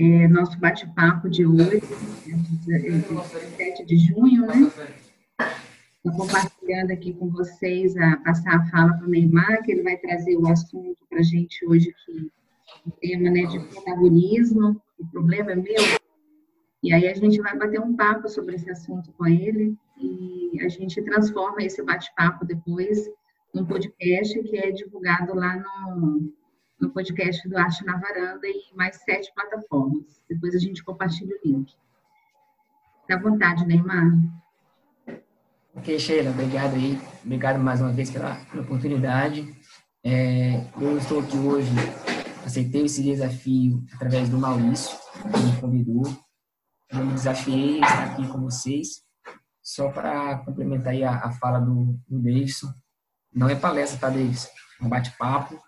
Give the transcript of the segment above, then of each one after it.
é, nosso bate-papo de hoje, é 7 de junho, né? Estou compartilhando aqui com vocês, a passar a fala para o Neymar, que ele vai trazer o assunto para a gente hoje aqui, o tema né, de protagonismo, o problema é meu. E aí a gente vai bater um papo sobre esse assunto com ele e a gente transforma esse bate-papo depois num podcast que é divulgado lá no, no podcast do Arte na Varanda e mais sete plataformas. Depois a gente compartilha o link. À vontade, Neymar. Ok, Sheila, obrigado aí. Obrigado mais uma vez pela, pela oportunidade. É, eu estou aqui hoje, aceitei esse desafio através do Maurício, que me convidou. Eu me desafiei a estar aqui com vocês, só para complementar a, a fala do, do Davidson. Não é palestra, tá, Davidson? É um bate-papo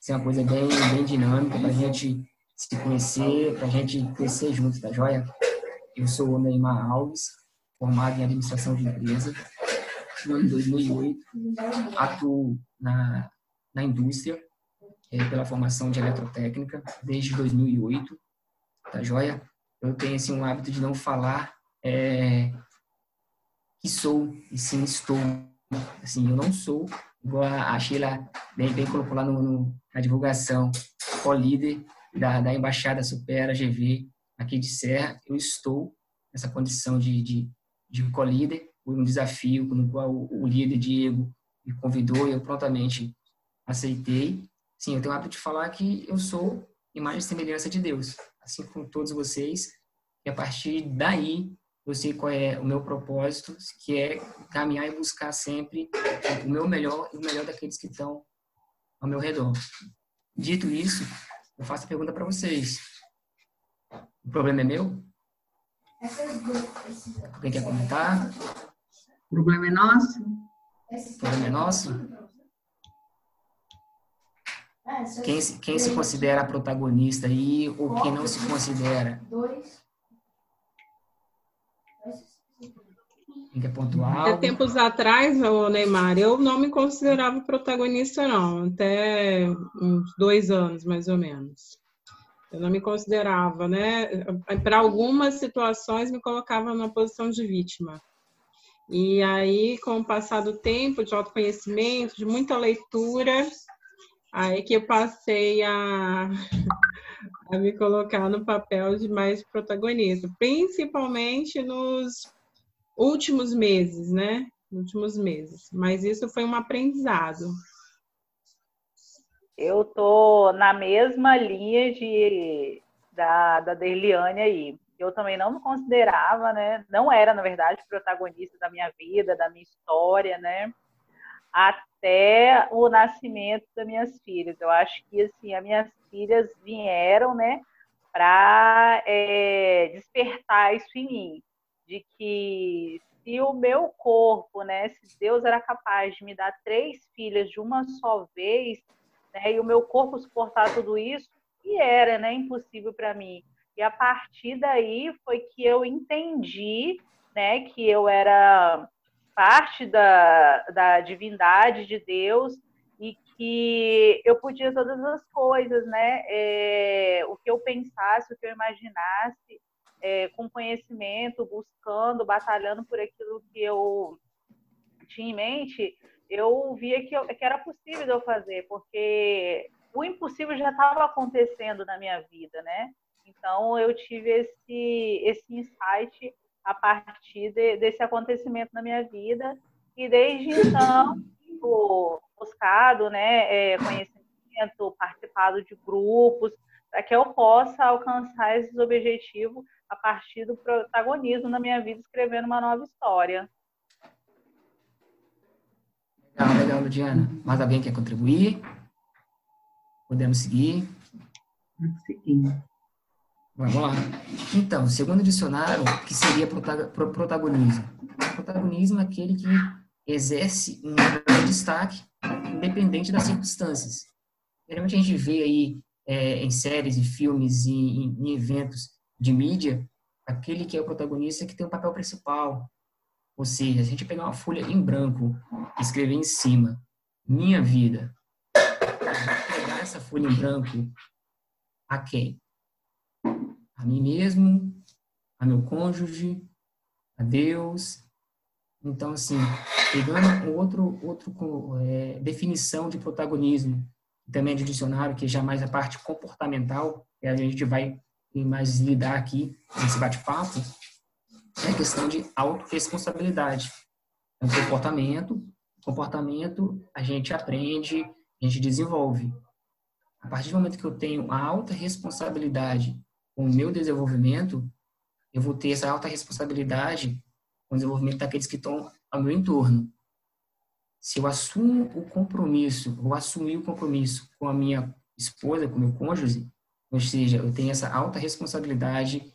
ser uma coisa bem, bem dinâmica para a gente se conhecer, para a gente crescer junto, tá joia? Eu sou o Neymar Alves, formado em administração de empresa, no ano 2008, atuo na, na indústria é, pela formação de eletrotécnica desde 2008, tá joia? Eu tenho assim, um hábito de não falar é, que sou, e sim estou. Assim, eu não sou igual a Sheila bem, bem colocou lá no, no, na divulgação, co-líder da, da Embaixada Supera GV aqui de Serra, eu estou nessa condição de, de, de co-líder, foi um desafio no qual o, o líder Diego me convidou e eu prontamente aceitei. Sim, eu tenho o hábito de falar que eu sou imagem e semelhança de Deus, assim como todos vocês, e a partir daí eu sei qual é o meu propósito, que é caminhar e buscar sempre o meu melhor e o melhor daqueles que estão ao meu redor. Dito isso, eu faço a pergunta para vocês. O problema é meu? Alguém quer comentar? O problema é nosso? O problema é nosso? Quem, quem se considera protagonista aí ou quem não se considera? Quer pontuar? Há tempos atrás, o Neymar, eu não me considerava protagonista, não, até uns dois anos, mais ou menos. Eu não me considerava, né? Para algumas situações, me colocava numa posição de vítima. E aí, com o passar do tempo, de autoconhecimento, de muita leitura, aí que eu passei a, a me colocar no papel de mais protagonista, principalmente nos últimos meses, né? Últimos meses. Mas isso foi um aprendizado. Eu tô na mesma linha de da, da Derliane aí. Eu também não me considerava, né? Não era, na verdade, protagonista da minha vida, da minha história, né? Até o nascimento das minhas filhas. Eu acho que, assim, as minhas filhas vieram, né? Para é, despertar isso em mim de que se o meu corpo, né, se Deus era capaz de me dar três filhas de uma só vez, né, e o meu corpo suportar tudo isso, e era, né, impossível para mim. E a partir daí foi que eu entendi, né, que eu era parte da, da divindade de Deus e que eu podia todas as coisas, né, é, o que eu pensasse, o que eu imaginasse, é, com conhecimento, buscando, batalhando por aquilo que eu tinha em mente, eu via que, eu, que era possível eu fazer, porque o impossível já estava acontecendo na minha vida, né? Então eu tive esse, esse insight a partir de, desse acontecimento na minha vida e desde então buscado, né, é, conhecimento, participado de grupos para que eu possa alcançar esses objetivos a partir do protagonismo na minha vida, escrevendo uma nova história. Legal, legal, Ludiana. Mais alguém quer contribuir? Podemos seguir? Vamos seguir. Vamos lá. Então, segundo o dicionário, o que seria protagonismo? Protagonismo é aquele que exerce um destaque independente das circunstâncias. Geralmente a gente vê aí é, em séries e filmes e em, em eventos de mídia, aquele que é o protagonista que tem o papel principal. Ou seja, a gente pegar uma folha em branco e escrever em cima, minha vida, pegar essa folha em branco a quem? a mim mesmo, a meu cônjuge, a Deus. Então, assim, pegando outro, outro é, definição de protagonismo, também de dicionário, que é já mais a parte comportamental, que a gente vai mais lidar aqui nesse bate-papo, é a questão de autorresponsabilidade. É um comportamento, comportamento a gente aprende, a gente desenvolve. A partir do momento que eu tenho a alta responsabilidade com o meu desenvolvimento, eu vou ter essa alta responsabilidade com o desenvolvimento daqueles que estão ao meu entorno. Se eu assumo o compromisso, ou assumir o compromisso com a minha esposa, com o meu cônjuge, ou seja, eu tenho essa alta responsabilidade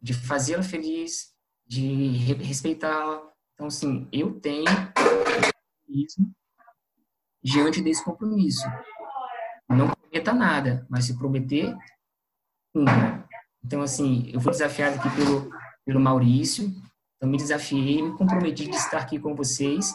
de fazê-la feliz, de respeitá-la. Então, assim, eu tenho compromisso diante desse compromisso. Não prometa nada, mas se prometer, cumpra. Então, assim, eu fui desafiado aqui pelo, pelo Maurício, então me desafiei, me comprometi de estar aqui com vocês,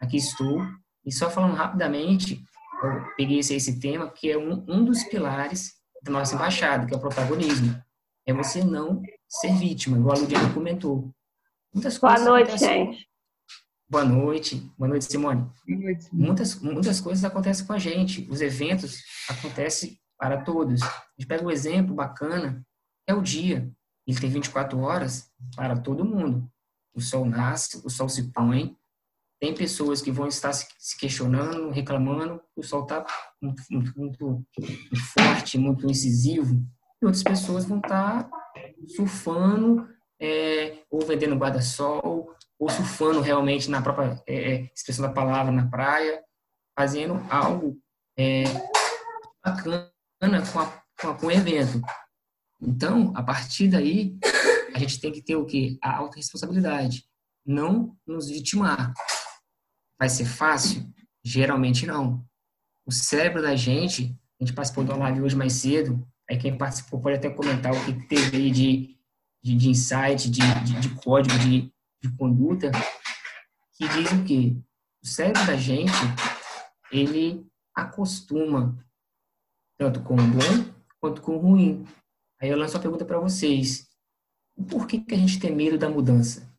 aqui estou. E só falando rapidamente, eu peguei esse, esse tema, que é um, um dos pilares da nossa embaixada, que é o protagonismo. É você não ser vítima, igual a Ludiana comentou. Muitas coisas Boa noite, gente. Boa noite. Boa noite, Simone. Boa noite. Muitas, muitas coisas acontecem com a gente. Os eventos acontecem para todos. A gente pega um exemplo bacana, é o dia. Ele tem 24 horas para todo mundo. O sol nasce, o sol se põe. Tem pessoas que vão estar se questionando, reclamando, o sol está muito, muito, muito, forte, muito incisivo. E outras pessoas vão estar surfando, é, ou vendendo guarda-sol, ou surfando realmente na própria é, é, expressão da palavra na praia, fazendo algo é, bacana com, a, com, a, com o evento. Então, a partir daí, a gente tem que ter o quê? A autorresponsabilidade. Não nos vitimar. Vai ser fácil? Geralmente não. O cérebro da gente, a gente participou de uma live hoje mais cedo, aí quem participou pode até comentar o que teve aí de, de, de insight, de, de, de código, de, de conduta que diz o quê? O cérebro da gente, ele acostuma tanto com o bom quanto com o ruim. Aí eu lanço a pergunta para vocês. Por que, que a gente tem medo da mudança?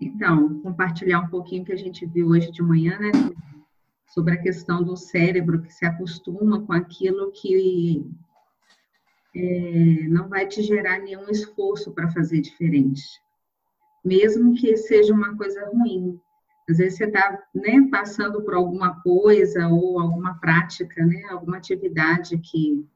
Então, compartilhar um pouquinho que a gente viu hoje de manhã, né? Sobre a questão do cérebro que se acostuma com aquilo que é, não vai te gerar nenhum esforço para fazer diferente, mesmo que seja uma coisa ruim. Às vezes você está né, passando por alguma coisa ou alguma prática, né, alguma atividade que,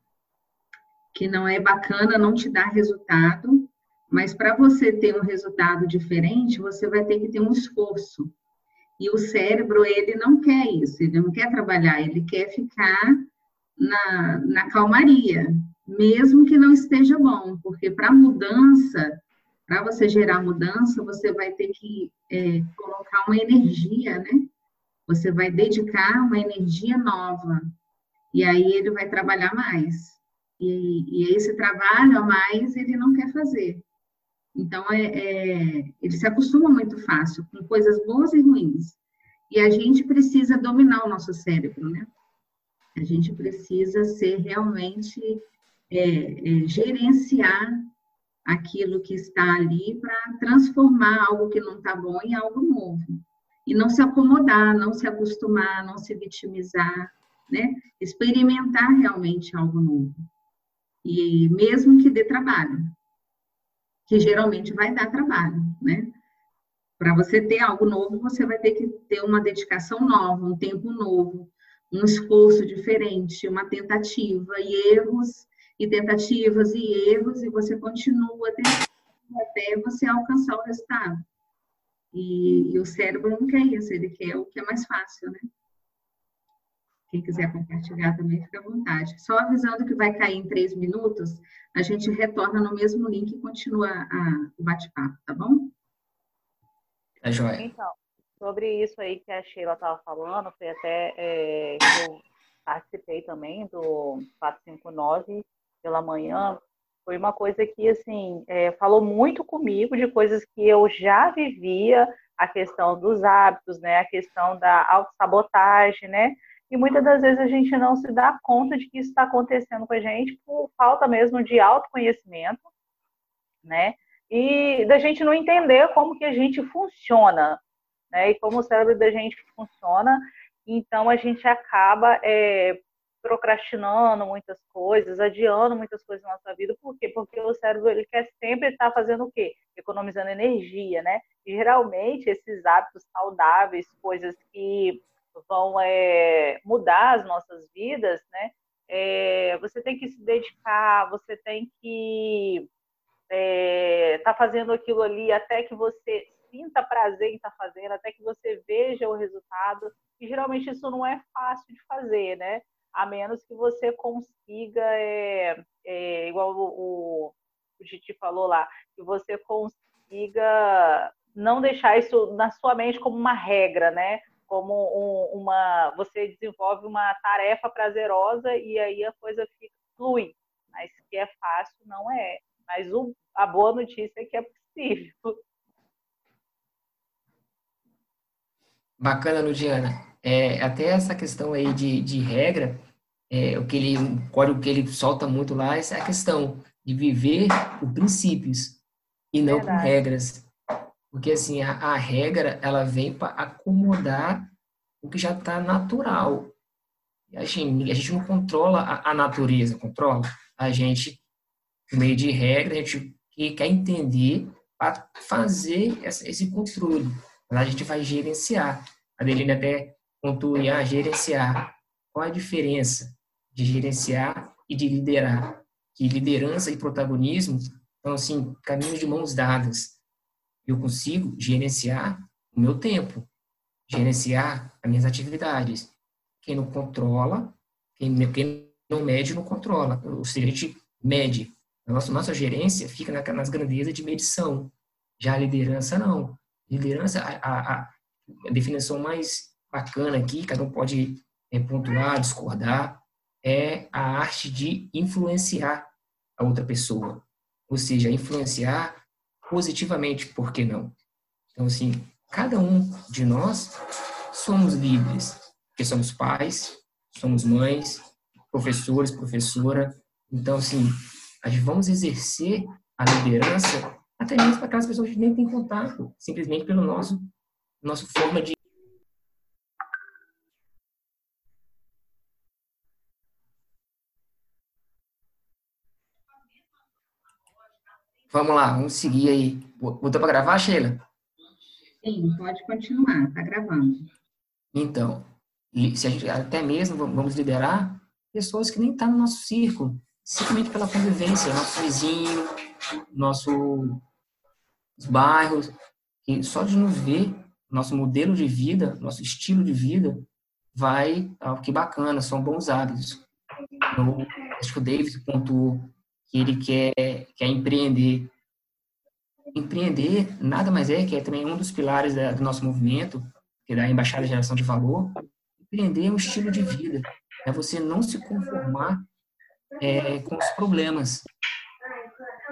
que não é bacana, não te dá resultado, mas para você ter um resultado diferente, você vai ter que ter um esforço. E o cérebro, ele não quer isso, ele não quer trabalhar, ele quer ficar na, na calmaria mesmo que não esteja bom, porque para mudança, para você gerar mudança, você vai ter que é, colocar uma energia, né? Você vai dedicar uma energia nova, e aí ele vai trabalhar mais. E, e esse trabalho a mais ele não quer fazer. Então, é, é, ele se acostuma muito fácil com coisas boas e ruins. E a gente precisa dominar o nosso cérebro, né? A gente precisa ser realmente é, é, gerenciar aquilo que está ali para transformar algo que não está bom em algo novo. E não se acomodar, não se acostumar, não se vitimizar, né? Experimentar realmente algo novo. E mesmo que dê trabalho, que geralmente vai dar trabalho, né? Para você ter algo novo, você vai ter que ter uma dedicação nova, um tempo novo, um esforço diferente, uma tentativa e erros e tentativas e erros, e você continua até você alcançar o resultado. E, e, o cérebro não quer isso, ele quer o que é mais fácil, né? Quem quiser compartilhar também, fica à vontade. Só avisando que vai cair em três minutos, a gente retorna no mesmo link e continua a, o bate-papo, tá bom? É joia. Então, sobre isso aí que a Sheila estava falando, foi até é, eu participei também do 459 pela manhã, foi uma coisa que, assim, é, falou muito comigo de coisas que eu já vivia, a questão dos hábitos, né, a questão da autossabotagem, né, e muitas das vezes a gente não se dá conta de que isso está acontecendo com a gente por falta mesmo de autoconhecimento, né? E da gente não entender como que a gente funciona, né? E como o cérebro da gente funciona. Então a gente acaba é, procrastinando muitas coisas, adiando muitas coisas na nossa vida. Por quê? Porque o cérebro ele quer sempre estar fazendo o quê? Economizando energia, né? E geralmente esses hábitos saudáveis, coisas que vão é, mudar as nossas vidas, né? É, você tem que se dedicar, você tem que estar é, tá fazendo aquilo ali até que você sinta prazer em estar tá fazendo, até que você veja o resultado. E geralmente isso não é fácil de fazer, né? A menos que você consiga, é, igual o, o Titi falou lá, que você consiga não deixar isso na sua mente como uma regra, né? Como um, uma você desenvolve uma tarefa prazerosa e aí a coisa fica, flui. Mas que é fácil, não é. Mas o, a boa notícia é que é possível. Bacana, Ludiana. É, até essa questão aí de, de regra, é, o que ele, o código que ele solta muito lá é a questão de viver por princípios e não Verdade. por regras. Porque, assim, a, a regra, ela vem para acomodar o que já está natural. A gente, a gente não controla a, a, natureza, controla. A gente, por meio de regra, a gente quer entender para fazer essa, esse controle. A gente vai gerenciar. A Adeline até pontua, ah, gerenciar. Qual a diferença de gerenciar e de liderar? Que liderança e protagonismo são, assim, caminhos de mãos dadas eu consigo gerenciar o meu tempo, gerenciar as minhas atividades. Quem não controla, quem, quem não mede, não controla. Ou seja, a gente mede. A nossa, nossa gerência fica na, nas grandezas de medição. Já a liderança, não. Liderança, a, a, a definição mais bacana aqui, cada um pode é, pontuar, discordar, é a arte de influenciar a outra pessoa. Ou seja, influenciar positivamente, por que não? Então, assim, cada um de nós somos líderes, porque somos pais, somos mães, professores, professora. Então, assim, gente vamos exercer a liderança até mesmo para aquelas pessoas que nem têm contato, simplesmente pelo nosso nossa forma de Vamos lá, vamos seguir aí. Botou para gravar, Sheila? Sim, pode continuar, está gravando. Então, se a gente até mesmo vamos liderar pessoas que nem estão tá no nosso círculo, simplesmente pela convivência, nosso vizinho, nosso os bairros, que só de nos ver, nosso modelo de vida, nosso estilo de vida, vai, ah, que bacana, são bons hábitos. Eu, acho que o David pontuou que ele quer, quer empreender. Empreender nada mais é que é também um dos pilares da, do nosso movimento, que é da Embaixada de Geração de Valor. Empreender é um estilo de vida, é você não se conformar é, com os problemas.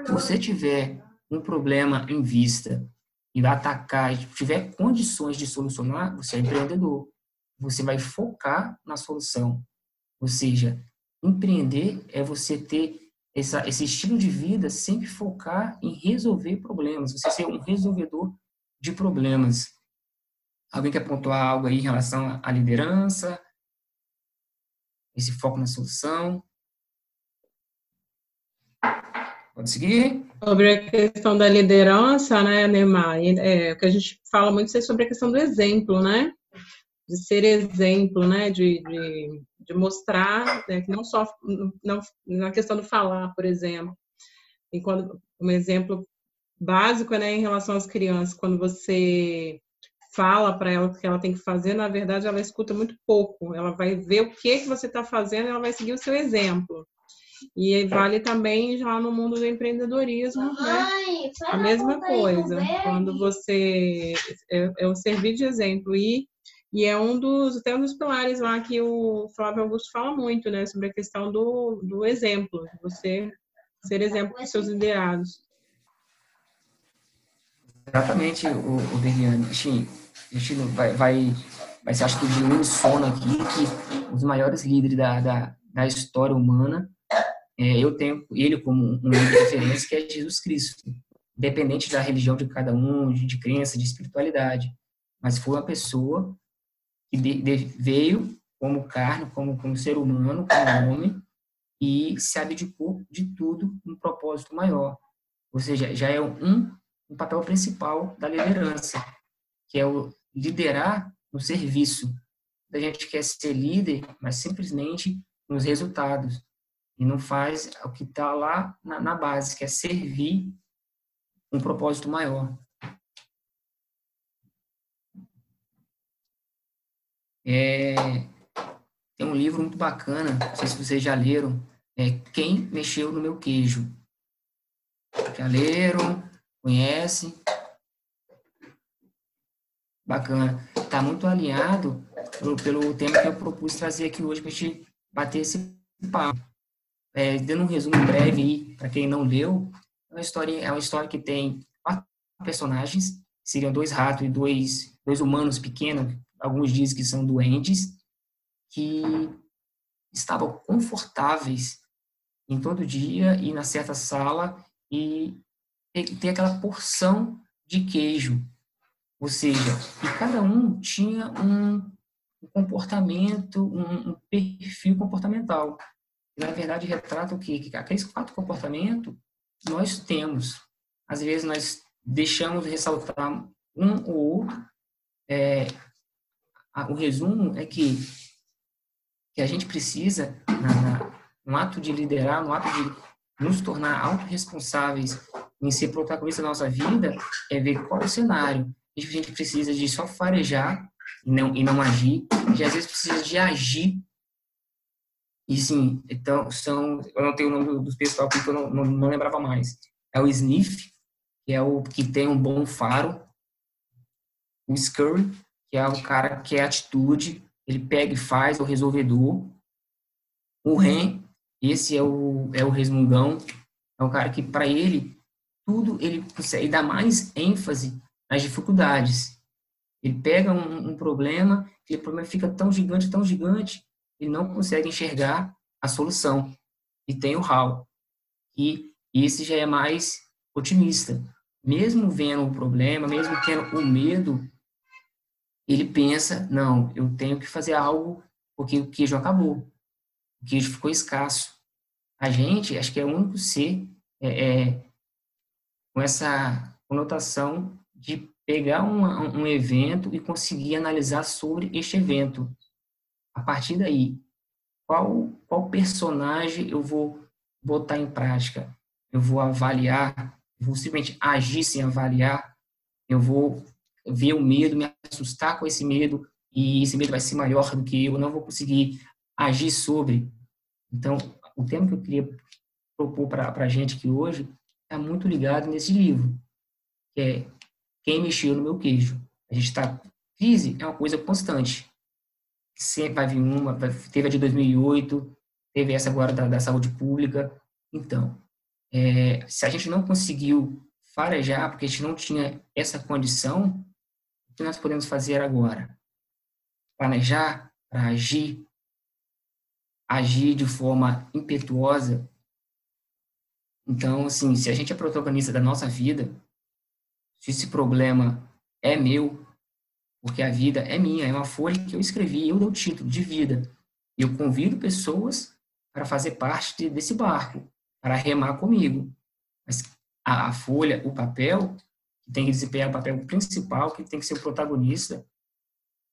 Se você tiver um problema em vista e atacar e tiver condições de solucionar, você é empreendedor. Você vai focar na solução. Ou seja, empreender é você ter essa, esse estilo de vida sempre focar em resolver problemas, você ser um resolvedor de problemas. Alguém quer pontuar algo aí em relação à liderança? Esse foco na solução? Pode seguir? Sobre a questão da liderança, né, Neymar? É, o que a gente fala muito é sobre a questão do exemplo, né? De ser exemplo, né? De, de de mostrar né, que não só não, na questão do falar, por exemplo, e quando um exemplo básico, né, em relação às crianças, quando você fala para ela o que ela tem que fazer, na verdade ela escuta muito pouco. Ela vai ver o que que você está fazendo, ela vai seguir o seu exemplo. E vale também já no mundo do empreendedorismo, né? A mesma coisa. Quando você é, é um servir de exemplo e e é um dos, até um dos pilares lá que o Flávio Augusto fala muito, né? Sobre a questão do, do exemplo, de você ser exemplo para seus liderados. Exatamente, o, o Beriane. A gente vai, vai vai ser, acho que, de uníssono aqui, que os maiores líderes da, da, da história humana, é, eu tenho ele como um líder de referência, que é Jesus Cristo. Independente da religião de cada um, de crença, de espiritualidade. Mas foi uma pessoa que veio como carne, como, como ser humano, como homem, e se abdicou de tudo um propósito maior. Ou seja, já é um, um papel principal da liderança, que é o liderar no serviço. A gente quer ser líder, mas simplesmente nos resultados. E não faz o que está lá na, na base, que é servir um propósito maior. É, tem um livro muito bacana, não sei se vocês já leram, é Quem Mexeu no Meu Queijo. Já leram? Conhecem? Bacana. Está muito alinhado pelo, pelo tema que eu propus trazer aqui hoje para a gente bater esse papo. É, dando um resumo breve aí, para quem não leu, é uma história, é uma história que tem quatro personagens, seriam dois ratos e dois, dois humanos pequenos, alguns dizem que são doentes, que estavam confortáveis em todo dia e na certa sala e ter aquela porção de queijo. Ou seja, e cada um tinha um comportamento, um, perfil comportamental. Na verdade, retrata o quê? Que aqueles quatro comportamentos nós temos. Às vezes, nós deixamos de ressaltar um ou outro. É, o resumo é que, que a gente precisa, na, no ato de liderar, no ato de nos tornar autorresponsáveis em ser protagonista da nossa vida, é ver qual é o cenário. A gente precisa de só farejar e não, e não agir. E às vezes precisa de agir. E sim, então, são, eu não tenho o nome dos pessoal porque eu não, não, não lembrava mais. É o Sniff, que é o que tem um bom faro. O Scurry, que é o cara que é atitude, ele pega e faz, é o resolvedor. O Ren, esse é o, é o resmungão, é um cara que, para ele, tudo ele consegue dar mais ênfase nas dificuldades. Ele pega um, um problema, e o problema fica tão gigante, tão gigante, ele não consegue enxergar a solução. E tem o Hal, e esse já é mais otimista. Mesmo vendo o problema, mesmo tendo o medo, ele pensa, não, eu tenho que fazer algo porque o queijo acabou o queijo ficou escasso. A gente, acho que é o único ser é, é, com essa conotação de pegar um evento e conseguir analisar sobre este evento. A partir daí, qual, qual personagem eu vou botar em prática? Eu vou avaliar, vou simplesmente agir sem avaliar, eu vou ver o medo, me assustar com esse medo, e esse medo vai ser maior do que eu, não vou conseguir agir sobre. Então, o tema que eu queria propor para a gente aqui hoje está muito ligado nesse livro, que é Quem Mexeu no Meu Queijo. A gente está... Crise é uma coisa constante. Sempre vai vir uma, teve a de 2008, teve essa agora da, da saúde pública. Então, é, se a gente não conseguiu farejar, porque a gente não tinha essa condição, que nós podemos fazer agora? Planejar para agir, agir de forma impetuosa. Então, assim, se a gente é protagonista da nossa vida, se esse problema é meu, porque a vida é minha, é uma folha que eu escrevi, eu dou o título de vida. E eu convido pessoas para fazer parte desse barco, para remar comigo. Mas a, a folha, o papel, que tem que desempenhar o papel principal, que tem que ser o protagonista,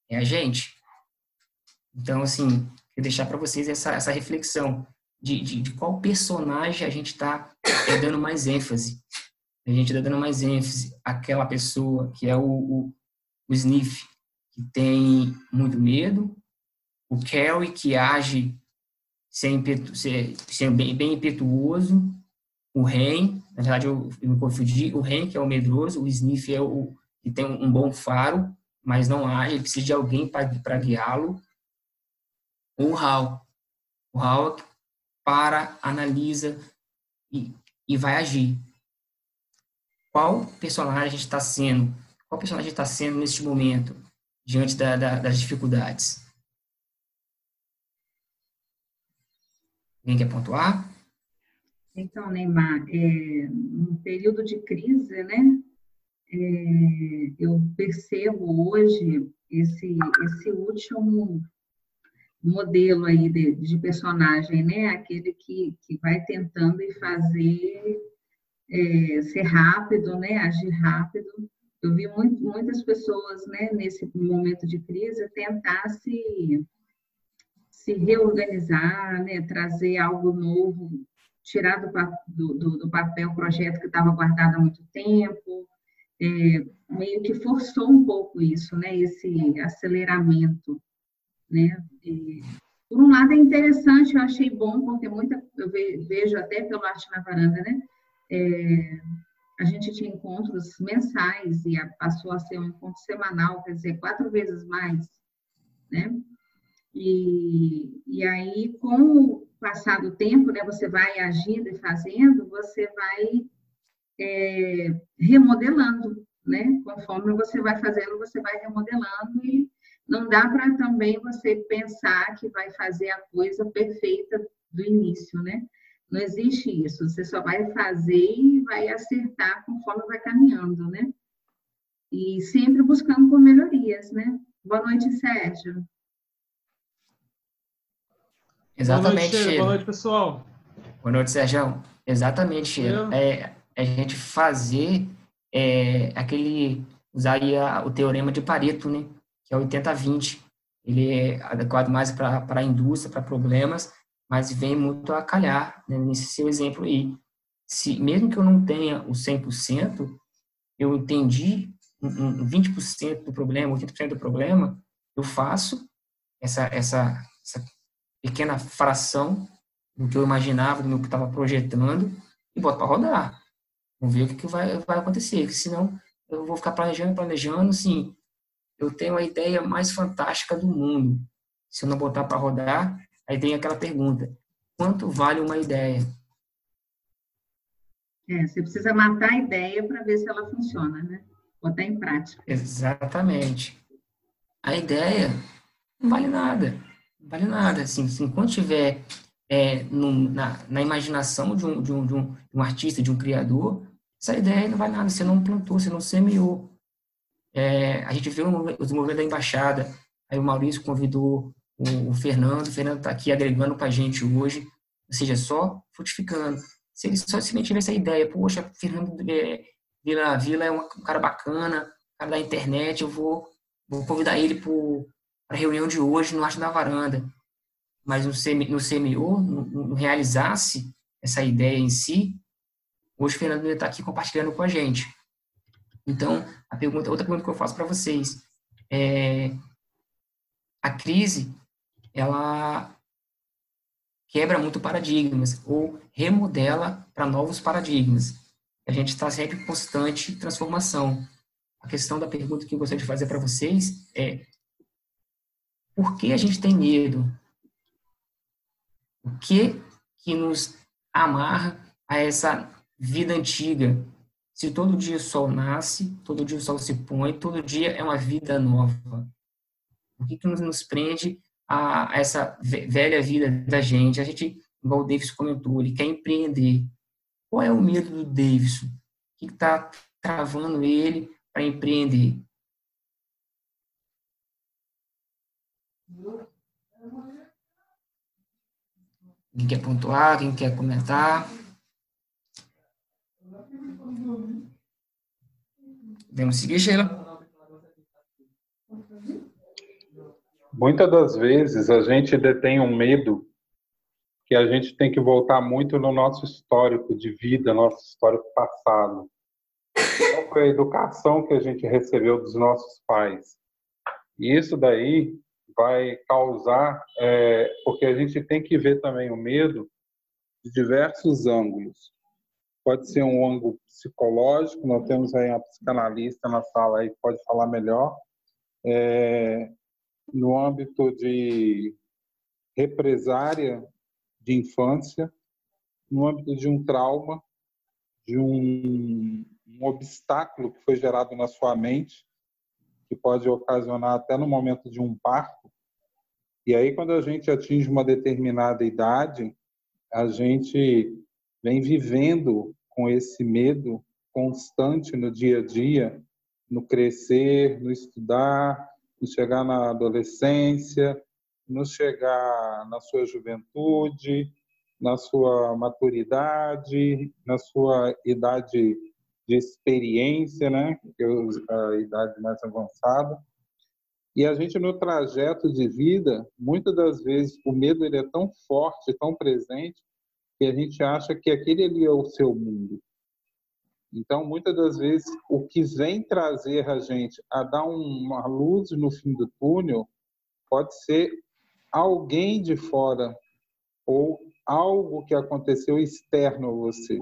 é a gente. Então, assim, eu deixar para vocês essa, essa reflexão de, de, de qual personagem a gente está é, dando mais ênfase. A gente está dando mais ênfase àquela pessoa que é o, o, o Sniff, que tem muito medo, o Kelly, que age sem, sem bem, bem impetuoso, o Ren, na verdade eu, eu me confundi, o que é o medroso, o Sniff é o que tem um bom faro, mas não age, ele precisa de alguém para guiá-lo, o HAL. O HAL para, analisa e, e vai agir. Qual personagem está sendo? Qual personagem está sendo neste momento? diante da, da, das dificuldades? Alguém quer pontuar? Então, Neymar, é, no período de crise, né, é, eu percebo hoje esse, esse último modelo aí de, de, personagem, né, aquele que, que vai tentando e fazer é, ser rápido, né, agir rápido. Eu vi muito, muitas pessoas, né, nesse momento de crise, tentar se, se reorganizar, né, trazer algo novo tirar do, do, do papel o projeto que estava guardado há muito tempo, é, meio que forçou um pouco isso, né, esse aceleramento, né, e, por um lado é interessante, eu achei bom, porque muita, eu vejo até pelo Arte na Varanda, né, é, a gente tinha encontros mensais e passou a ser um encontro semanal, quer dizer, quatro vezes mais, né, e, e aí, com passar do tempo, né, você vai agindo e fazendo, você vai é, remodelando, né? Conforme você vai fazendo, você vai remodelando e não dá para também você pensar que vai fazer a coisa perfeita do início, né? Não existe isso. Você só vai fazer e vai acertar conforme vai caminhando, né? E sempre buscando por melhorias, né? Boa noite, Sérgio. Exatamente, Boa noite, Boa noite, pessoal. Boa noite, Sérgio. Exatamente. É, a gente fazer é, aquele, usar aí a, o teorema de Pareto, né? Que é 80-20. Ele é adequado mais para a indústria, para problemas, mas vem muito a calhar né, nesse seu exemplo aí. Se, mesmo que eu não tenha o 100%, eu entendi um, 20% do problema, 80% do problema, eu faço essa, essa, essa pequena fração do que eu imaginava, do que eu estava projetando, e boto para rodar. Vamos ver o que, que vai, vai acontecer, porque senão eu vou ficar planejando, planejando, assim, eu tenho a ideia mais fantástica do mundo. Se eu não botar para rodar, aí tem aquela pergunta, quanto vale uma ideia? É, você precisa matar a ideia para ver se ela funciona, né? Botar em prática. Exatamente. A ideia não vale nada vale nada. Assim, assim enquanto tiver é, na, na, imaginação de um, de, um, de, um, de um artista, de um criador, essa ideia não vale nada. Você não plantou, você não semeou. É, a gente viu os movimentos da embaixada, aí o Maurício convidou o, o Fernando, o Fernando está aqui agregando com a gente hoje, ou seja, só frutificando. Se ele só se tivesse a ideia, poxa, Fernando é, Vila, Vila é um cara bacana, cara da internet, eu vou, vou convidar ele para para a reunião de hoje no Arte da Varanda, mas no, CMO, não, não realizasse essa ideia em si, hoje o Fernando está aqui compartilhando com a gente. Então, a pergunta, outra pergunta que eu faço para vocês é a crise, ela quebra muito paradigmas ou remodela para novos paradigmas. A gente está sempre em constante transformação. A questão da pergunta que eu gostaria de fazer para vocês é por que a gente tem medo? O que que nos amarra a essa vida antiga? Se todo dia o sol nasce, todo dia o sol se põe, todo dia é uma vida nova. O que que nos prende a essa velha vida da gente? A gente, igual o Davis comentou, ele quer empreender. Qual é o medo do Davis? O que está travando ele para empreender? Quem quer pontuar? Quem quer comentar? Podemos seguir, Sheila? Muitas das vezes a gente detém um medo que a gente tem que voltar muito no nosso histórico de vida, nosso histórico passado. Qual foi a educação que a gente recebeu dos nossos pais? E isso daí vai causar, é, porque a gente tem que ver também o medo de diversos ângulos. Pode ser um ângulo psicológico, nós temos aí uma psicanalista na sala aí que pode falar melhor. É, no âmbito de represária de infância, no âmbito de um trauma, de um, um obstáculo que foi gerado na sua mente, que pode ocasionar até no momento de um parto. E aí, quando a gente atinge uma determinada idade, a gente vem vivendo com esse medo constante no dia a dia, no crescer, no estudar, no chegar na adolescência, no chegar na sua juventude, na sua maturidade, na sua idade de experiência, né, que é a idade mais avançada. E a gente no trajeto de vida, muitas das vezes o medo ele é tão forte, tão presente, que a gente acha que aquele ali é o seu mundo. Então, muitas das vezes, o que vem trazer a gente a dar uma luz no fim do túnel pode ser alguém de fora ou algo que aconteceu externo a você.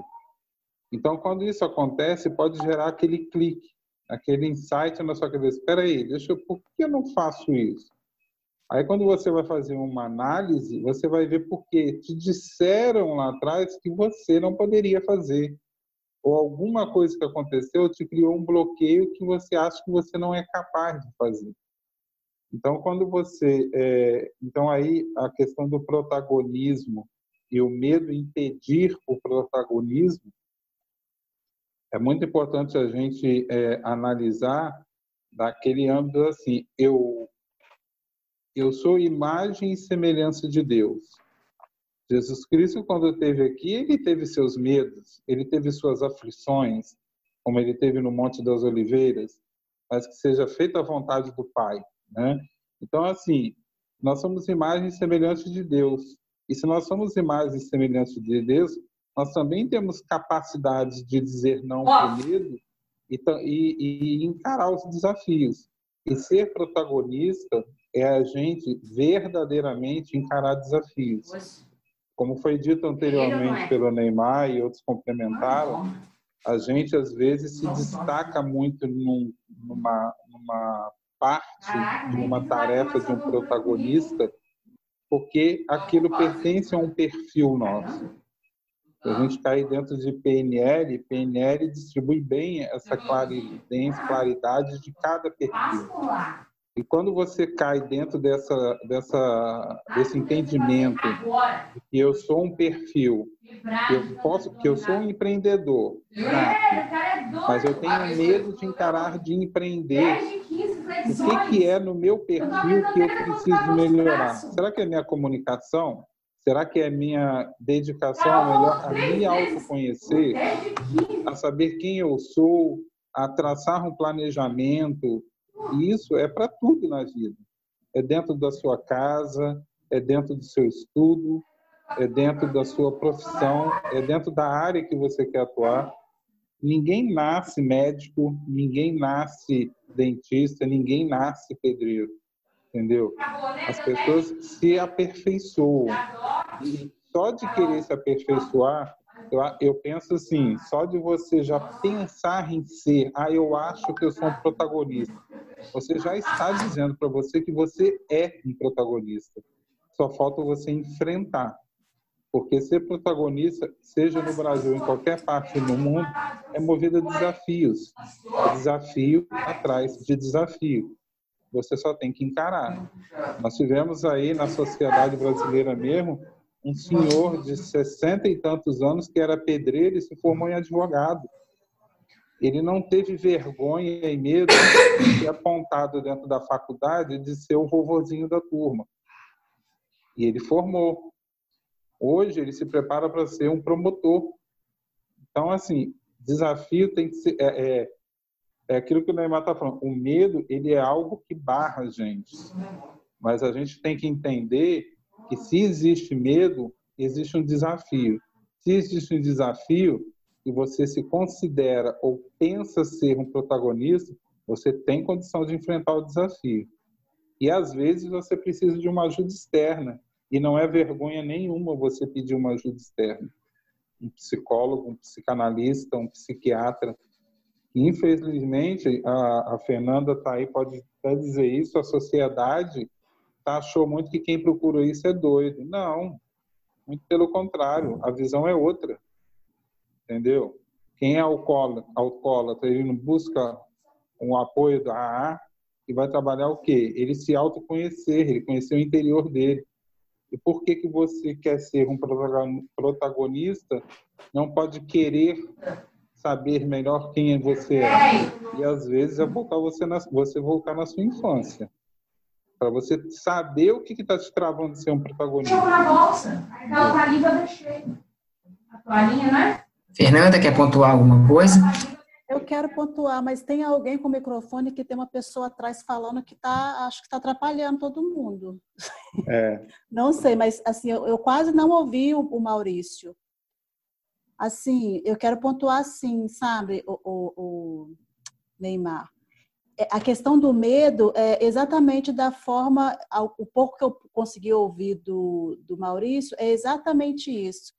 Então, quando isso acontece, pode gerar aquele clique, aquele insight na sua cabeça. Espera aí, deixa eu, por que eu não faço isso? Aí, quando você vai fazer uma análise, você vai ver porque te disseram lá atrás que você não poderia fazer. Ou alguma coisa que aconteceu te criou um bloqueio que você acha que você não é capaz de fazer. Então, quando você. É, então, aí a questão do protagonismo e o medo impedir o protagonismo, é muito importante a gente é, analisar daquele âmbito assim, eu eu sou imagem e semelhança de Deus. Jesus Cristo, quando esteve aqui, ele teve seus medos, ele teve suas aflições, como ele teve no Monte das Oliveiras, mas que seja feita a vontade do Pai. Né? Então, assim, nós somos imagem e semelhança de Deus. E se nós somos imagem e semelhança de Deus, nós também temos capacidade de dizer não por medo e, e, e encarar os desafios. E ser protagonista é a gente verdadeiramente encarar desafios. Como foi dito anteriormente é. pelo Neymar e outros complementaram, a gente às vezes se destaca muito num, numa, numa parte, numa tarefa de um protagonista, porque aquilo pertence a um perfil nosso. A gente cai dentro de PNL, PNL distribui bem essa claridade, claridade de cada perfil. E quando você cai dentro dessa, dessa, desse entendimento de que eu sou um perfil, que eu, posso, que eu sou um empreendedor, mas eu tenho medo de encarar de empreender, o que, que é no meu perfil que eu preciso melhorar? Será que é minha comunicação? Será que é minha dedicação a, melhor, a me autoconhecer, a saber quem eu sou, a traçar um planejamento, e isso é para tudo na vida. É dentro da sua casa, é dentro do seu estudo, é dentro da sua profissão, é dentro da área que você quer atuar. Ninguém nasce médico, ninguém nasce dentista, ninguém nasce pedreiro, entendeu? As pessoas se aperfeiçoam. E só de querer se aperfeiçoar, eu, eu penso assim, só de você já pensar em ser, ah, eu acho que eu sou um protagonista, você já está dizendo para você que você é um protagonista. Só falta você enfrentar. Porque ser protagonista, seja no Brasil ou em qualquer parte do mundo, é movido a desafios. Desafio atrás de desafio. Você só tem que encarar. Nós tivemos aí na sociedade brasileira mesmo um senhor de sessenta e tantos anos que era pedreiro e se formou em advogado. Ele não teve vergonha e medo de ser apontado dentro da faculdade de ser o vovozinho da turma. E ele formou. Hoje ele se prepara para ser um promotor. Então, assim, desafio tem que ser. É, é, é aquilo que o Neymar está falando. O medo, ele é algo que barra a gente. Mas a gente tem que entender que se existe medo, existe um desafio. Se existe um desafio e você se considera ou pensa ser um protagonista, você tem condição de enfrentar o desafio. E às vezes você precisa de uma ajuda externa. E não é vergonha nenhuma você pedir uma ajuda externa. Um psicólogo, um psicanalista, um psiquiatra. Infelizmente, a, a Fernanda está aí, pode até dizer isso, a sociedade achou muito que quem procura isso é doido. Não, muito pelo contrário, a visão é outra. Entendeu? Quem é alcoólatra, alcoólatra ele não busca um apoio da AA, que vai trabalhar o quê? Ele se autoconhecer, ele conhecer o interior dele. E por que que você quer ser um protagonista? Não pode querer saber melhor quem você é. E às vezes é voltar você, na, você voltar na sua infância. Para você saber o que está te travando de ser um protagonista. Deixa na bolsa. Aquela toalhinha eu deixei. A toalhinha, né? Fernanda, quer pontuar alguma coisa? Eu quero pontuar, mas tem alguém com o microfone que tem uma pessoa atrás falando que tá, acho que está atrapalhando todo mundo. É. Não sei, mas assim, eu, eu quase não ouvi o, o, Maurício. Assim, eu quero pontuar assim, sabe, o, o, o Neymar. É, a questão do medo é exatamente da forma, o pouco que eu consegui ouvir do, do Maurício, é exatamente isso.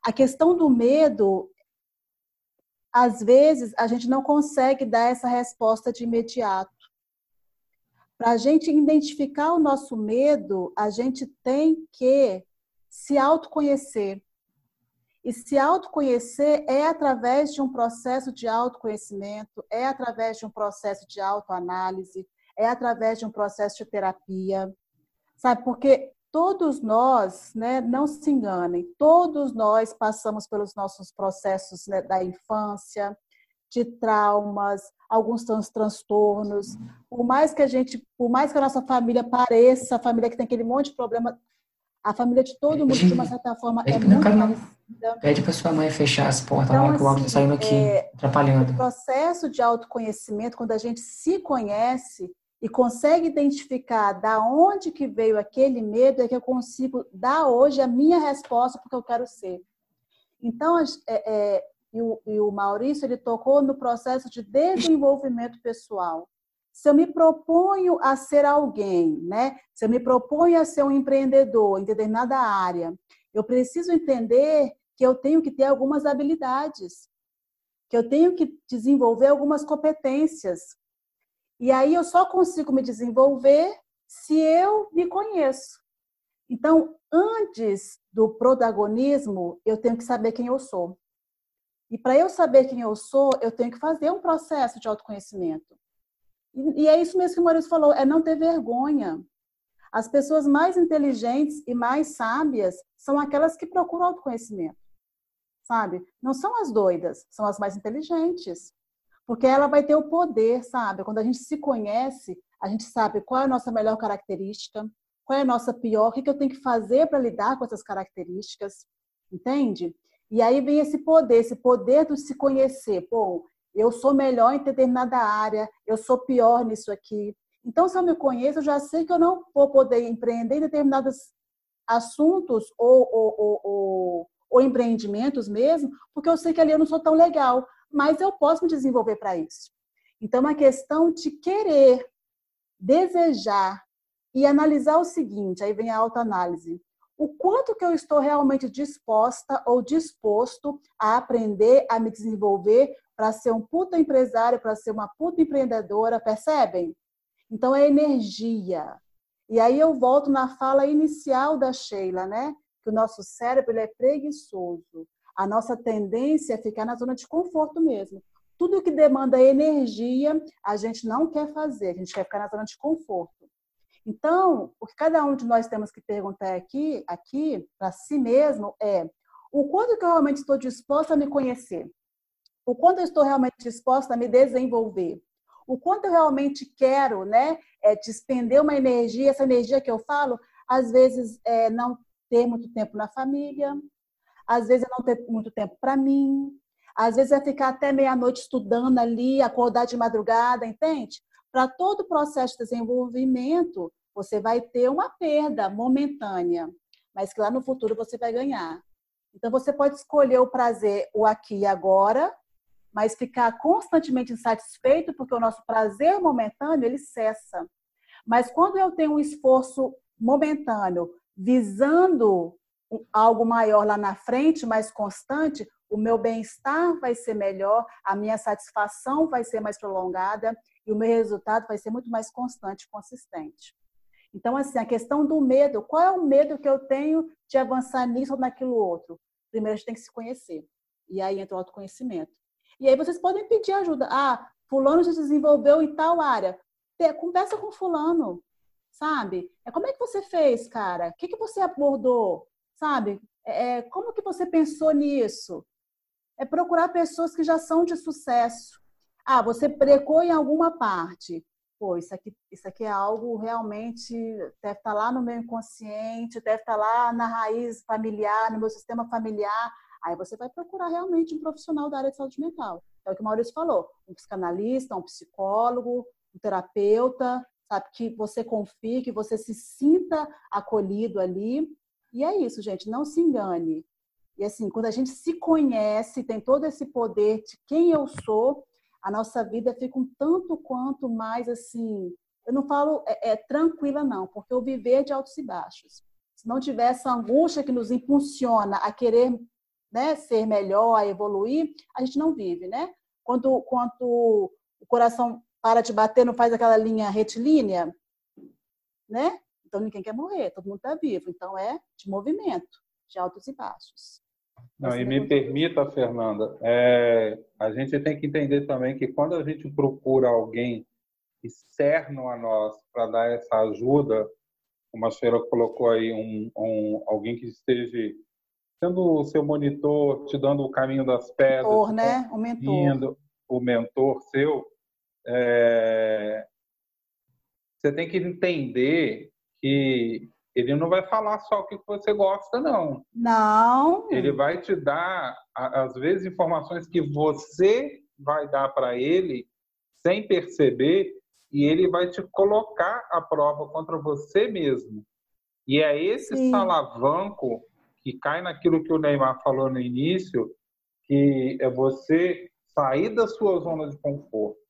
A questão do medo às vezes a gente não consegue dar essa resposta de imediato. Para a gente identificar o nosso medo, a gente tem que se autoconhecer. E se autoconhecer é através de um processo de autoconhecimento, é através de um processo de autoanálise, é através de um processo de terapia. Sabe? Porque todos nós, né, não se enganem, todos nós passamos pelos nossos processos né, da infância, de traumas, alguns transtornos. Por mais que a gente, por mais que a nossa família pareça a família que tem aquele monte de problema, a família de todo mundo, de uma certa forma, é muito parecida. Pede para sua mãe fechar as portas então, lá, que o áudio está saindo aqui, é, atrapalhando. O processo de autoconhecimento, quando a gente se conhece, e consegue identificar da onde que veio aquele medo, é que eu consigo dar hoje a minha resposta porque eu quero ser. Então, é, é, e, o, e o Maurício, ele tocou no processo de desenvolvimento pessoal. Se eu me proponho a ser alguém, né? Se eu me proponho a ser um empreendedor em determinada área, eu preciso entender que eu tenho que ter algumas habilidades, que eu tenho que desenvolver algumas competências, e aí eu só consigo me desenvolver se eu me conheço. Então, antes do protagonismo, eu tenho que saber quem eu sou. E para eu saber quem eu sou, eu tenho que fazer um processo de autoconhecimento. E, é isso mesmo que o Maurício falou, é não ter vergonha. As pessoas mais inteligentes e mais sábias são aquelas que procuram autoconhecimento. Sabe? Não são as doidas, são as mais inteligentes. Porque ela vai ter o poder, sabe? Quando a gente se conhece, a gente sabe qual é a nossa melhor característica, qual é a nossa pior, o que eu tenho que fazer para lidar com essas características, entende? E aí vem esse poder, esse poder de se conhecer. Pô, eu sou melhor em determinada área, eu sou pior nisso aqui. Então, se eu me conheço, eu já sei que eu não vou poder empreender em determinados assuntos ou, ou, ou, ou, empreendimentos mesmo, porque eu sei que ali eu não sou tão legal mas eu posso me desenvolver para isso. Então, uma questão de querer, desejar e analisar o seguinte, aí vem a autoanálise. O quanto que eu estou realmente disposta ou disposto a aprender, a me desenvolver para ser um puta empresário, para ser uma puta empreendedora, percebem? Então, é energia. E aí eu volto na fala inicial da Sheila, né? Que o nosso cérebro é preguiçoso a nossa tendência é ficar na zona de conforto mesmo. Tudo que demanda energia, a gente não quer fazer, a gente quer ficar na zona de conforto. Então, o que cada um de nós temos que perguntar aqui, aqui para si mesmo é o quanto que eu realmente estou disposta a me conhecer? O quanto eu estou realmente disposta a me desenvolver? O quanto eu realmente quero, né, é, despender uma energia, essa energia que eu falo, às vezes é não ter muito tempo na família, às vezes é não ter muito tempo para mim, às vezes é ficar até meia-noite estudando ali, acordar de madrugada, entende? Para todo o processo de desenvolvimento, você vai ter uma perda momentânea, mas que lá no futuro você vai ganhar. Então você pode escolher o prazer, o aqui e agora, mas ficar constantemente insatisfeito, porque o nosso prazer momentâneo ele cessa. Mas quando eu tenho um esforço momentâneo visando algo maior lá na frente, mais constante, o meu bem-estar vai ser melhor, a minha satisfação vai ser mais prolongada e o meu resultado vai ser muito mais constante consistente. Então, assim, a questão do medo, qual é o medo que eu tenho de avançar nisso ou naquilo outro? Primeiro, a gente tem que se conhecer. E aí entra o autoconhecimento. E aí vocês podem pedir ajuda. Ah, fulano já desenvolveu em tal área. conversa com fulano, sabe? É como é que você fez, cara? O que, que você abordou, sabe? É, é, como que você pensou nisso? É procurar pessoas que já são de sucesso. Ah, você brecou em alguma parte. Pô, isso aqui, isso aqui é algo realmente deve estar lá no meu inconsciente, deve estar lá na raiz familiar, no meu sistema familiar. Aí você vai procurar realmente um profissional da área de saúde mental. É o que o Maurício falou: um psicanalista, um psicólogo, um terapeuta, sabe? Que você confie, que você se sinta acolhido ali. E é isso, gente, não se engane. E assim, quando a gente se conhece, tem todo esse poder de quem eu sou, a nossa vida fica um tanto quanto mais assim. Eu não falo é, é tranquila, não, porque o viver é de altos e baixos. Se não tiver essa angústia que nos impulsiona a querer né, ser melhor, a evoluir, a gente não vive, né? Quando, quando o coração para de bater, não faz aquela linha retilínea, né? Então ninguém quer morrer, todo mundo está vivo. Então é de movimento, de altos e baixos. Não, e me permita, Fernanda, é, a gente tem que entender também que quando a gente procura alguém externo a nós para dar essa ajuda, como a Sheila colocou aí, um, um, alguém que esteja sendo o seu monitor, te dando o caminho das pedras, mentor, né? o mentor, o mentor seu, é, você tem que entender que ele não vai falar só o que você gosta, não. Não. Ele vai te dar, às vezes, informações que você vai dar para ele sem perceber e ele vai te colocar à prova contra você mesmo. E é esse Sim. salavanco que cai naquilo que o Neymar falou no início, que é você sair da sua zona de conforto.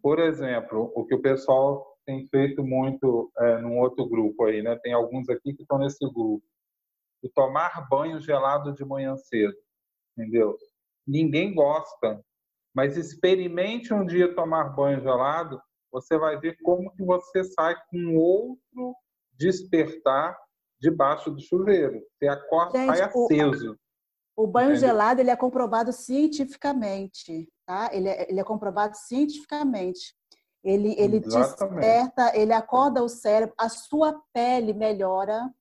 Por exemplo, o que o pessoal tem feito muito é, num outro grupo aí, né? Tem alguns aqui que estão nesse grupo. O tomar banho gelado de manhã cedo, entendeu? Ninguém gosta, mas experimente um dia tomar banho gelado, você vai ver como que você sai com outro despertar debaixo do chuveiro. Você acorda, Gente, sai aceso. O, o banho entendeu? gelado ele é comprovado cientificamente tá? Ele é, ele é comprovado cientificamente. Ele, ele desperta, ele acorda o cérebro, a sua pele melhora,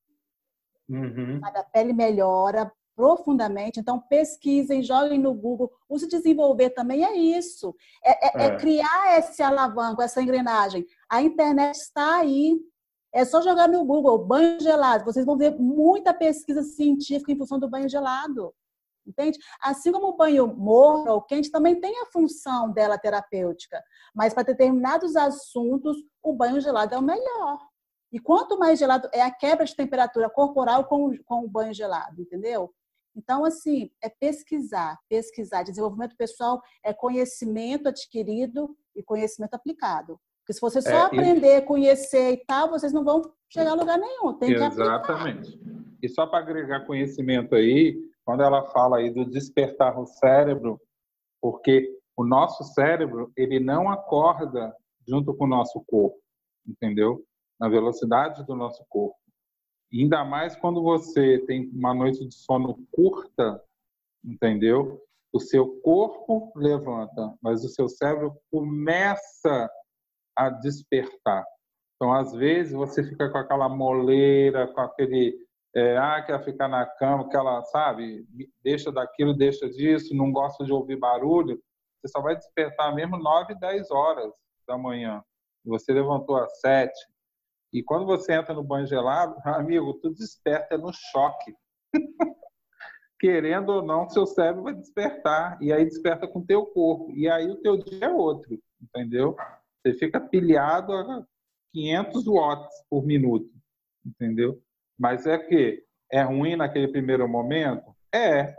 uhum. a pele melhora profundamente. Então, pesquisem, joguem no Google. O se desenvolver também é isso. É, é, é. é, criar esse alavanco, essa engrenagem. A internet está aí. É só jogar no Google, banho gelado. Vocês vão ver muita pesquisa científica em função do banho gelado. Entende? Assim como o banho morno ou quente também tem a função dela terapêutica, mas para determinados assuntos, o banho gelado é o melhor. E quanto mais gelado é a quebra de temperatura corporal com, com o banho gelado, entendeu? Então, assim, é pesquisar, pesquisar. Desenvolvimento pessoal é conhecimento adquirido e conhecimento aplicado. Porque se você só é, aprender, e... conhecer e tal, vocês não vão chegar a lugar nenhum. Tem Exatamente. E só para agregar conhecimento aí, quando ela fala aí do despertar o cérebro, porque o nosso cérebro ele não acorda junto com o nosso corpo, entendeu? Na velocidade do nosso corpo. E ainda mais quando você tem uma noite de sono curta, entendeu? O seu corpo levanta, mas o seu cérebro começa a despertar. Então, às vezes, você fica com aquela moleira, com aquele é, ah, quer ficar na cama, que ela, sabe, deixa daquilo, deixa disso, não gosta de ouvir barulho, você só vai despertar mesmo 9, 10 horas da manhã. Você levantou às 7. E quando você entra no banho gelado, amigo, tu desperta no choque. Querendo ou não, seu cérebro vai despertar. E aí desperta com o teu corpo. E aí o teu dia é outro, entendeu? Você fica pilhado a 500 watts por minuto, entendeu? Mas é que é ruim naquele primeiro momento? É,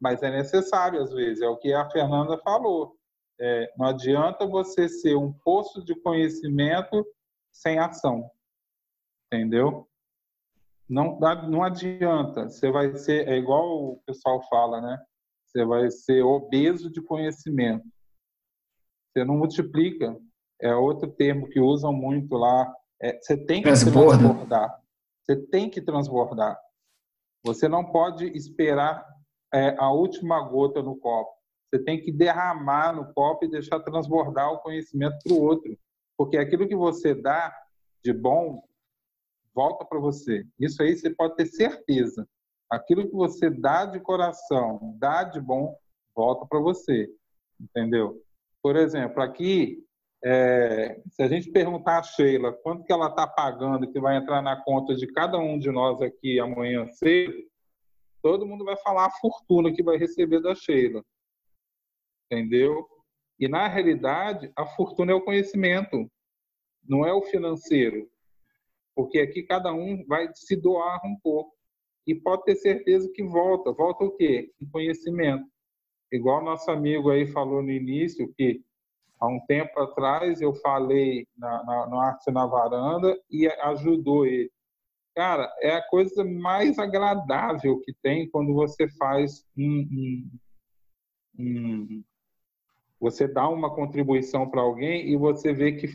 mas é necessário às vezes, é o que a Fernanda falou. É, não adianta você ser um poço de conhecimento sem ação, entendeu? Não, não adianta, você vai ser, é igual o pessoal fala, né? Você vai ser obeso de conhecimento. Você não multiplica. É outro termo que usam muito lá. É, você tem que transbordar. Você tem que transbordar. Você não pode esperar é, a última gota no copo. Você tem que derramar no copo e deixar transbordar o conhecimento para o outro. Porque aquilo que você dá de bom volta para você. Isso aí você pode ter certeza. Aquilo que você dá de coração, dá de bom, volta para você. Entendeu? Por exemplo, aqui, é, se a gente perguntar a Sheila quanto que ela está pagando que vai entrar na conta de cada um de nós aqui amanhã cedo, todo mundo vai falar a fortuna que vai receber da Sheila. Entendeu? E na realidade, a fortuna é o conhecimento, não é o financeiro. Porque aqui cada um vai se doar um pouco. E pode ter certeza que volta. Volta o quê? O conhecimento. Igual nosso amigo aí falou no início, que há um tempo atrás eu falei na, na, no Arte na Varanda e ajudou ele. Cara, é a coisa mais agradável que tem quando você faz um, um, um você dá uma contribuição para alguém e você vê que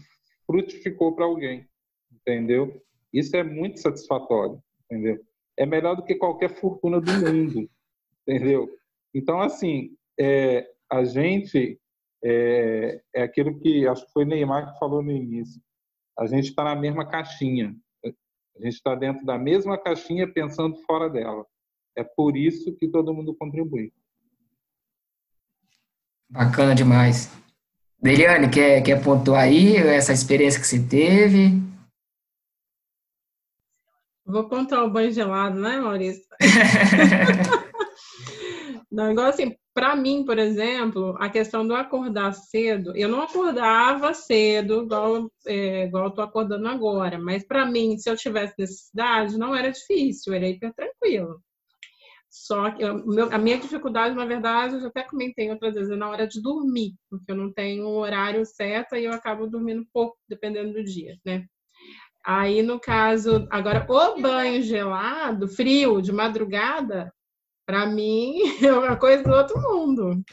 frutificou para alguém, entendeu? Isso é muito satisfatório, entendeu? É melhor do que qualquer fortuna do mundo, entendeu? Então, assim, é, a gente é, é aquilo que acho que foi Neymar que falou no início. A gente está na mesma caixinha, a gente está dentro da mesma caixinha pensando fora dela. É por isso que todo mundo contribui. Bacana demais. Deliane, quer, quer pontuar aí essa experiência que você teve? Vou contar o banho gelado, né, Maurício? Não, igual assim, para mim, por exemplo, a questão do acordar cedo, eu não acordava cedo, igual, é, igual eu tô acordando agora, mas para mim, se eu tivesse necessidade, não era difícil, era hiper tranquilo. Só que eu, meu, a minha dificuldade, na verdade, eu já até comentei outras vezes, é na hora de dormir, porque eu não tenho um horário certo e eu acabo dormindo pouco, dependendo do dia, né? Aí, no caso, agora, o banho gelado, frio, de madrugada, para mim é uma coisa do outro mundo.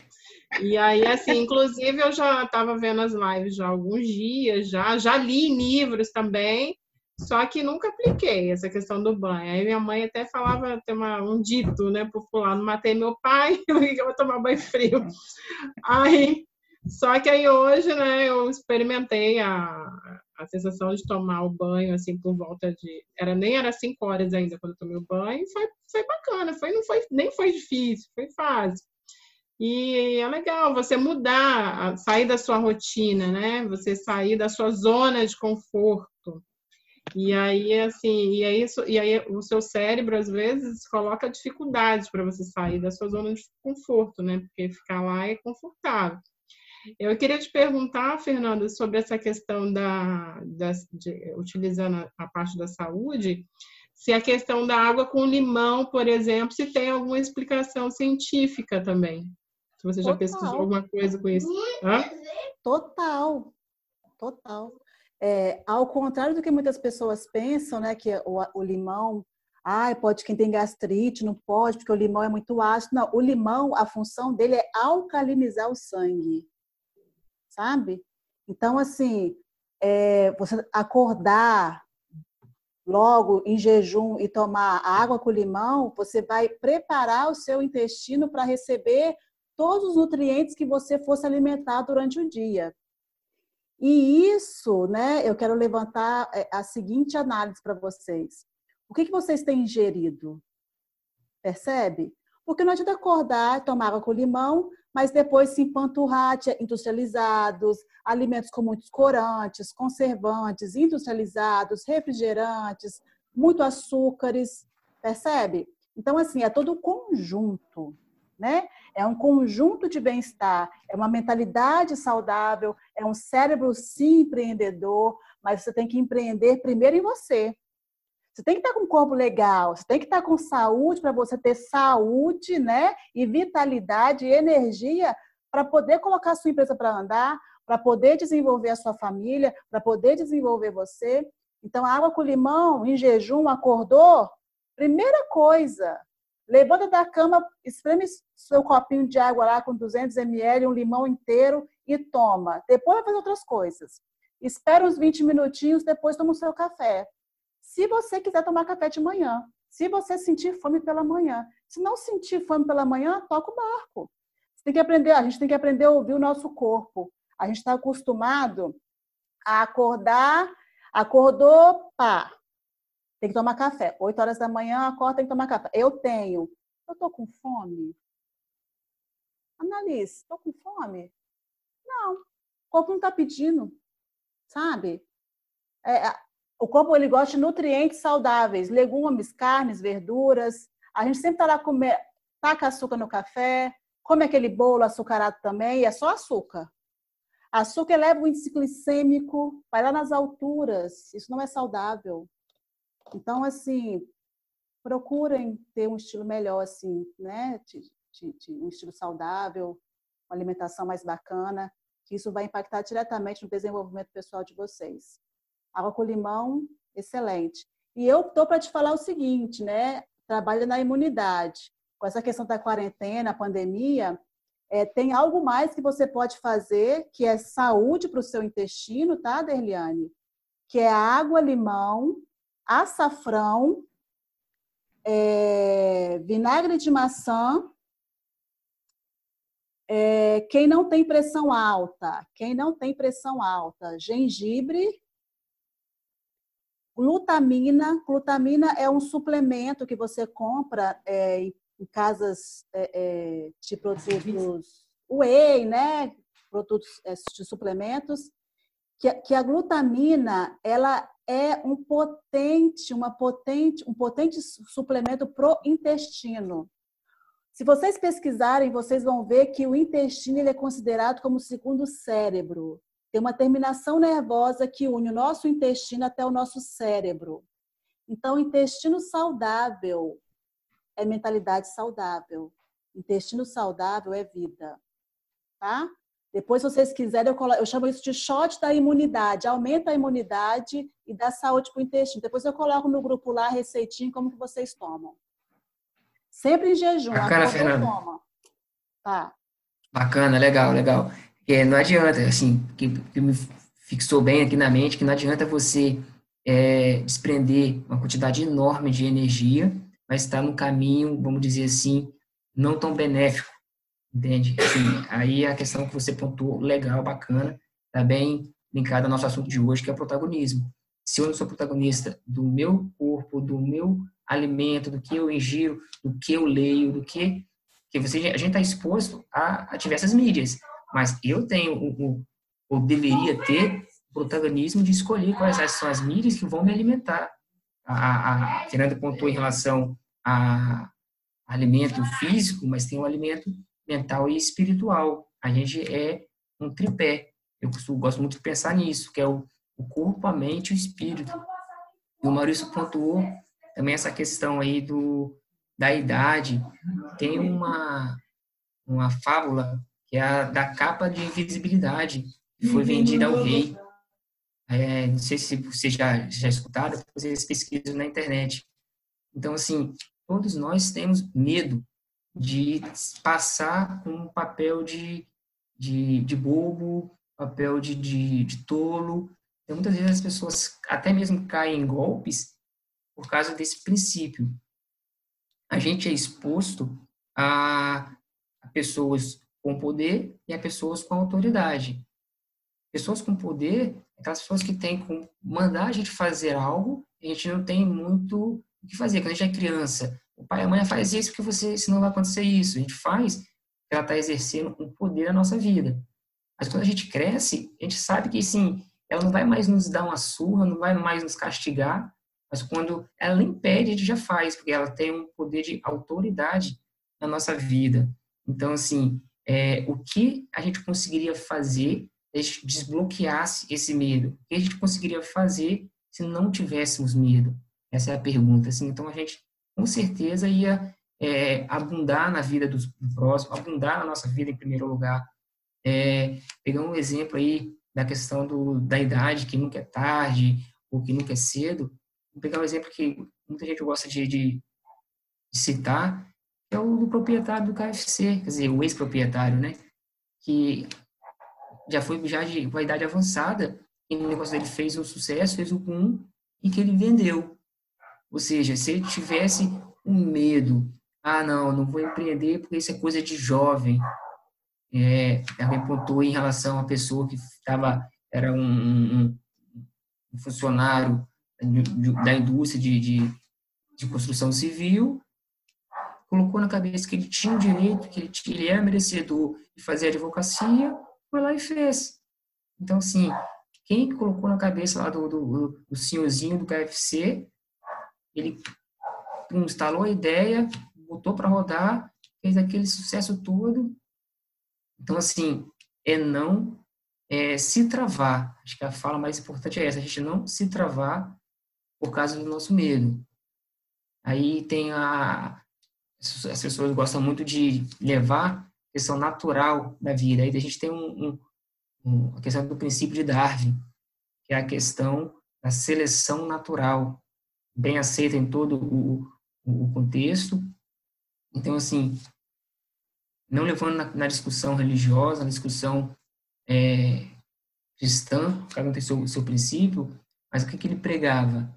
E aí, assim, inclusive eu já estava vendo as lives já há alguns dias, já, já li livros também, só que nunca apliquei essa questão do banho. Aí minha mãe até falava, tem uma, um dito, né, popular, não matei meu pai, eu vou tomar banho frio. Aí, só que aí hoje, né, eu experimentei a, a sensação de tomar o banho, assim, por volta de. Era, nem era cinco horas ainda quando eu tomei o banho, foi, foi bacana, foi, não foi, nem foi difícil, foi fácil. E é legal você mudar, sair da sua rotina, né? Você sair da sua zona de conforto. E aí, assim, e aí, e aí o seu cérebro, às vezes, coloca dificuldades para você sair da sua zona de conforto, né? Porque ficar lá é confortável. Eu queria te perguntar, Fernanda, sobre essa questão da, da de, utilizando a parte da saúde, se a questão da água com limão, por exemplo, se tem alguma explicação científica também. Se você já Total. pesquisou alguma coisa com isso. Hã? Total, total. É, ao contrário do que muitas pessoas pensam, né, que o, o limão, ah, pode quem tem gastrite, não pode, porque o limão é muito ácido. Não, o limão, a função dele é alcalinizar o sangue sabe? Então, assim, é, você acordar logo em jejum e tomar água com limão, você vai preparar o seu intestino para receber todos os nutrientes que você fosse alimentar durante o dia. E isso, né, eu quero levantar é, a seguinte análise para vocês. O que, que vocês têm ingerido? Percebe? Porque não adianta acordar, tomar água com limão, mas depois se empanturrar industrializados, alimentos com muitos corantes, conservantes, industrializados, refrigerantes, muito açúcares, percebe? Então, assim, é todo um conjunto, né? É um conjunto de bem-estar, é uma mentalidade saudável, é um cérebro sim empreendedor, mas você tem que empreender primeiro em você. Você tem que estar com um corpo legal, você tem que estar com saúde para você ter saúde, né? E vitalidade e energia para poder colocar a sua empresa para andar, para poder desenvolver a sua família, para poder desenvolver você. Então, água com limão, em jejum, acordou? Primeira coisa, levanta da cama, espreme seu copinho de água lá com 200 ml, um limão inteiro e toma. Depois vai fazer outras coisas. Espera uns 20 minutinhos, depois toma o seu café. Se você quiser tomar café de manhã, se você sentir fome pela manhã, se não sentir fome pela manhã, toca o barco. Você tem que aprender, a gente tem que aprender a ouvir o nosso corpo. A gente está acostumado a acordar, acordou, pá, tem que tomar café. Oito horas da manhã, acorda, tem que tomar café. Eu tenho. Eu tô com fome? Analise, tô com fome? Não. O corpo não está pedindo, sabe? É, o corpo ele gosta de nutrientes saudáveis, legumes, carnes, verduras. A gente sempre está lá comer, taca açúcar no café, come aquele bolo açucarado também, e é só açúcar. Açúcar eleva o índice glicêmico, vai lá nas alturas. Isso não é saudável. Então, assim, procurem ter um estilo melhor, assim, né? De, de, um estilo saudável, uma alimentação mais bacana, que isso vai impactar diretamente no desenvolvimento pessoal de vocês. Água com limão, excelente. E eu estou para te falar o seguinte, né? Trabalho na imunidade. Com essa questão da quarentena, pandemia, é, tem algo mais que você pode fazer, que é saúde para o seu intestino, tá, Derliane? Que é água, limão, açafrão, é, vinagre de maçã. É, quem não tem pressão alta, quem não tem pressão alta, gengibre, glutamina. Glutamina é um suplemento que você compra é, em casas é, é, de produtos whey, né? Produtos é, de suplementos, que, que a glutamina ela é um potente, uma potente, um potente suplemento pro intestino. Se vocês pesquisarem, vocês vão ver que o intestino ele é considerado como o segundo cérebro. Tem uma terminação nervosa que une o nosso intestino até o nosso cérebro. Então, intestino saudável é mentalidade saudável. Intestino saudável é vida. Tá? Depois, se vocês quiserem, eu, colo... eu chamo isso de shot da imunidade. Aumenta a imunidade e dá saúde para o intestino. Depois eu coloco no grupo lá a receitinha como que vocês tomam. Sempre em jejum. Bacana, Fernanda. Tá. Bacana, legal, legal. É, não adianta, assim, que, que me fixou bem aqui na mente, que não adianta você é, desprender uma quantidade enorme de energia, mas está no caminho, vamos dizer assim, não tão benéfico Entende? Assim, aí a questão que você pontuou, legal, bacana, tá bem linkada ao nosso assunto de hoje, que é o protagonismo. Se eu não sou protagonista do meu corpo, do meu alimento, do que eu ingiro, do que eu leio, do que que você a gente está exposto a, a, diversas mídias, mas eu tenho o, ou deveria ter o protagonismo de escolher quais são as mídias que vão me alimentar. A, a, a Fernanda pontuou em relação a alimento físico, mas tem o alimento mental e espiritual. A gente é um tripé. Eu gosto muito de pensar nisso, que é o, o corpo, a mente e o espírito. E o Maurício pontuou também essa questão aí do, da idade. Tem uma, uma fábula que é a da capa de invisibilidade, que foi vendida ao rei. É, não sei se vocês já, já escutaram, vocês pesquisam na internet. Então, assim, todos nós temos medo de passar um papel de, de, de bobo, papel de, de, de tolo. Então, muitas vezes as pessoas até mesmo caem em golpes por causa desse princípio. A gente é exposto a pessoas com poder e a pessoas com autoridade. Pessoas com poder, aquelas pessoas que têm como mandar a gente fazer algo, a gente não tem muito o que fazer. Quando a gente é criança, o pai e a mãe faz isso porque você, senão vai acontecer isso. A gente faz ela está exercendo um poder na nossa vida. Mas quando a gente cresce, a gente sabe que, sim, ela não vai mais nos dar uma surra, não vai mais nos castigar, mas quando ela impede, a gente já faz, porque ela tem um poder de autoridade na nossa vida. Então, assim, é, o que a gente conseguiria fazer se desbloqueasse esse medo? O que a gente conseguiria fazer se não tivéssemos medo? Essa é a pergunta. Assim, então, a gente com certeza ia é, abundar na vida do, do próximo, abundar na nossa vida em primeiro lugar. É, pegando um exemplo aí da questão do, da idade, que nunca é tarde ou que nunca é cedo, vou pegar um exemplo que muita gente gosta de, de, citar, é o do proprietário do KFC, quer dizer, o ex-proprietário, né? Que já foi já de uma idade avançada, e o negócio dele fez um sucesso, fez um boom, e que ele vendeu. Ou seja, se ele tivesse um medo, ah, não, não vou empreender porque isso é coisa de jovem. É, também pontuou em relação à pessoa que estava era um, um, um funcionário da indústria de, de, de, construção civil, colocou na cabeça que ele tinha o direito, que ele, ele era merecedor de fazer advocacia, foi lá e fez. Então, assim, quem colocou na cabeça lá do, do, do senhorzinho do KFC, ele instalou a ideia, botou para rodar, fez aquele sucesso todo. Então, assim, é não é, se travar. Acho que a fala mais importante é essa, a gente não se travar por causa do nosso medo. Aí tem a... As pessoas gostam muito de levar a questão natural da vida. Aí a gente tem um, um, a questão do princípio de Darwin, que é a questão da seleção natural, bem aceita em todo o, o contexto. Então, assim, não levando na, na discussão religiosa, na discussão é, cristã, cada um tem seu, seu princípio, mas o que, que ele pregava?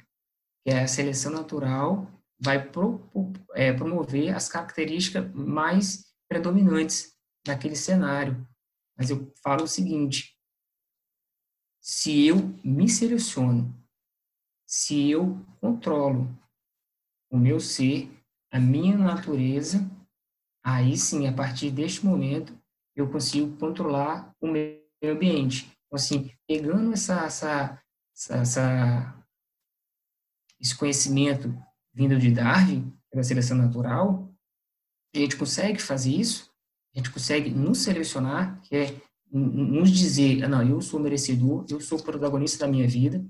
Que é a seleção natural vai pro, é, promover as características mais predominantes naquele cenário. Mas eu falo o seguinte: se eu me seleciono, se eu controlo o meu ser, a minha natureza, aí sim, a partir deste momento, eu consigo controlar o meio ambiente. Então, assim, pegando essa, essa, essa, essa esse conhecimento vindo de Darwin, da seleção natural, a gente consegue fazer isso, a gente consegue nos selecionar, que é nos dizer, ah, não, eu sou merecedor, eu sou protagonista da minha vida.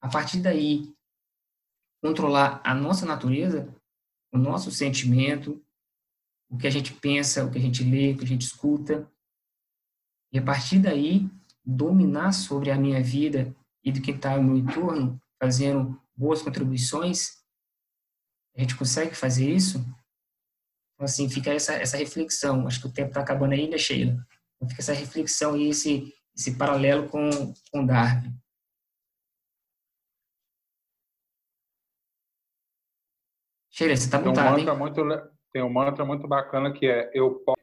A partir daí, controlar a nossa natureza, o nosso sentimento, o que a gente pensa, o que a gente lê, o que a gente escuta. E a partir daí, dominar sobre a minha vida e do que está ao meu entorno, fazendo boas contribuições. A gente consegue fazer isso? Então, assim, fica essa, essa reflexão. Acho que o tempo está acabando aí, né, Sheila? Então, fica essa reflexão e esse, esse paralelo com, com Darwin. Sheila, você está mutado, tem um mantra muito Tem um mantra muito bacana que é eu posso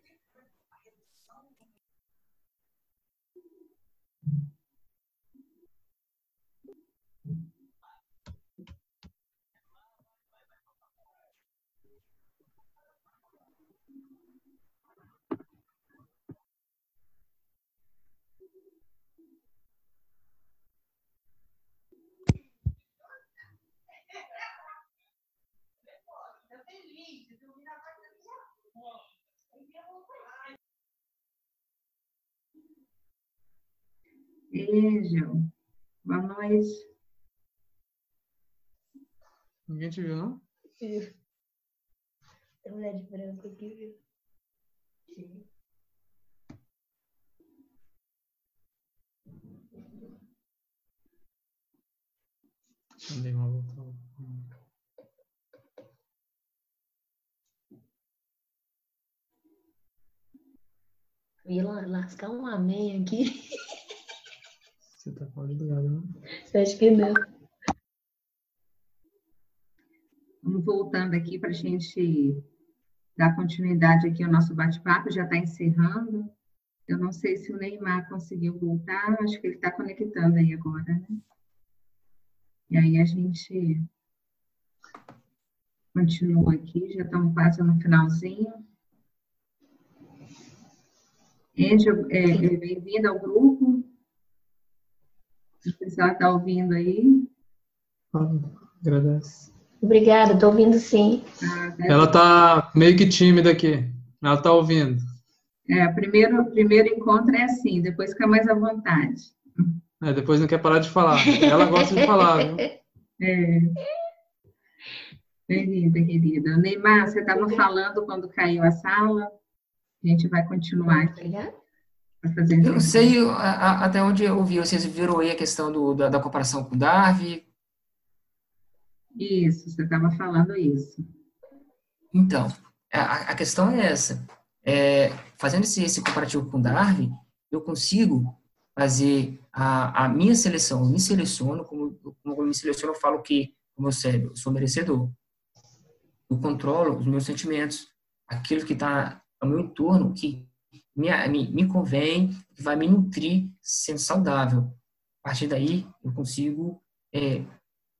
Beijo. Boa noite. Ninguém te viu, não? Viu. Tem mulher de branco aqui, viu? Sim. Mandei uma volta. Eu ia lascar um amém aqui. Você tá com o lado, não? Acho que não. Vamos voltando aqui para a gente dar continuidade aqui ao nosso bate-papo, já está encerrando. Eu não sei se o Neymar conseguiu voltar, acho que ele está conectando aí agora, né? E aí a gente continua aqui, já estamos quase no finalzinho. Angel, é, é, bem-vindo ao grupo. O pessoal está ouvindo aí. Agradece. Obrigada, estou ouvindo sim. Ah, Ela está meio que tímida aqui. Ela está ouvindo. É, primeiro, o primeiro encontro é assim, depois fica mais à vontade. É, depois não quer parar de falar. Ela gosta de falar, viu? É. Bem-vinda, querida. Neymar, você estava falando quando caiu a sala. A gente vai continuar aqui. Obrigada. Eu não sei a, a, até onde eu ouvi, vocês viram aí a questão do, da, da comparação com Darwin. Isso, você estava falando isso. Então, a, a questão é essa. É, fazendo esse, esse comparativo com Darwin, eu consigo fazer a, a minha seleção, eu me seleciono, como, como eu me seleciono, eu falo que, como eu, sei, eu sou merecedor. Eu controlo os meus sentimentos, aquilo que está ao meu entorno, que me, me, me convém, vai me nutrir sendo saudável. partir daí, eu consigo é,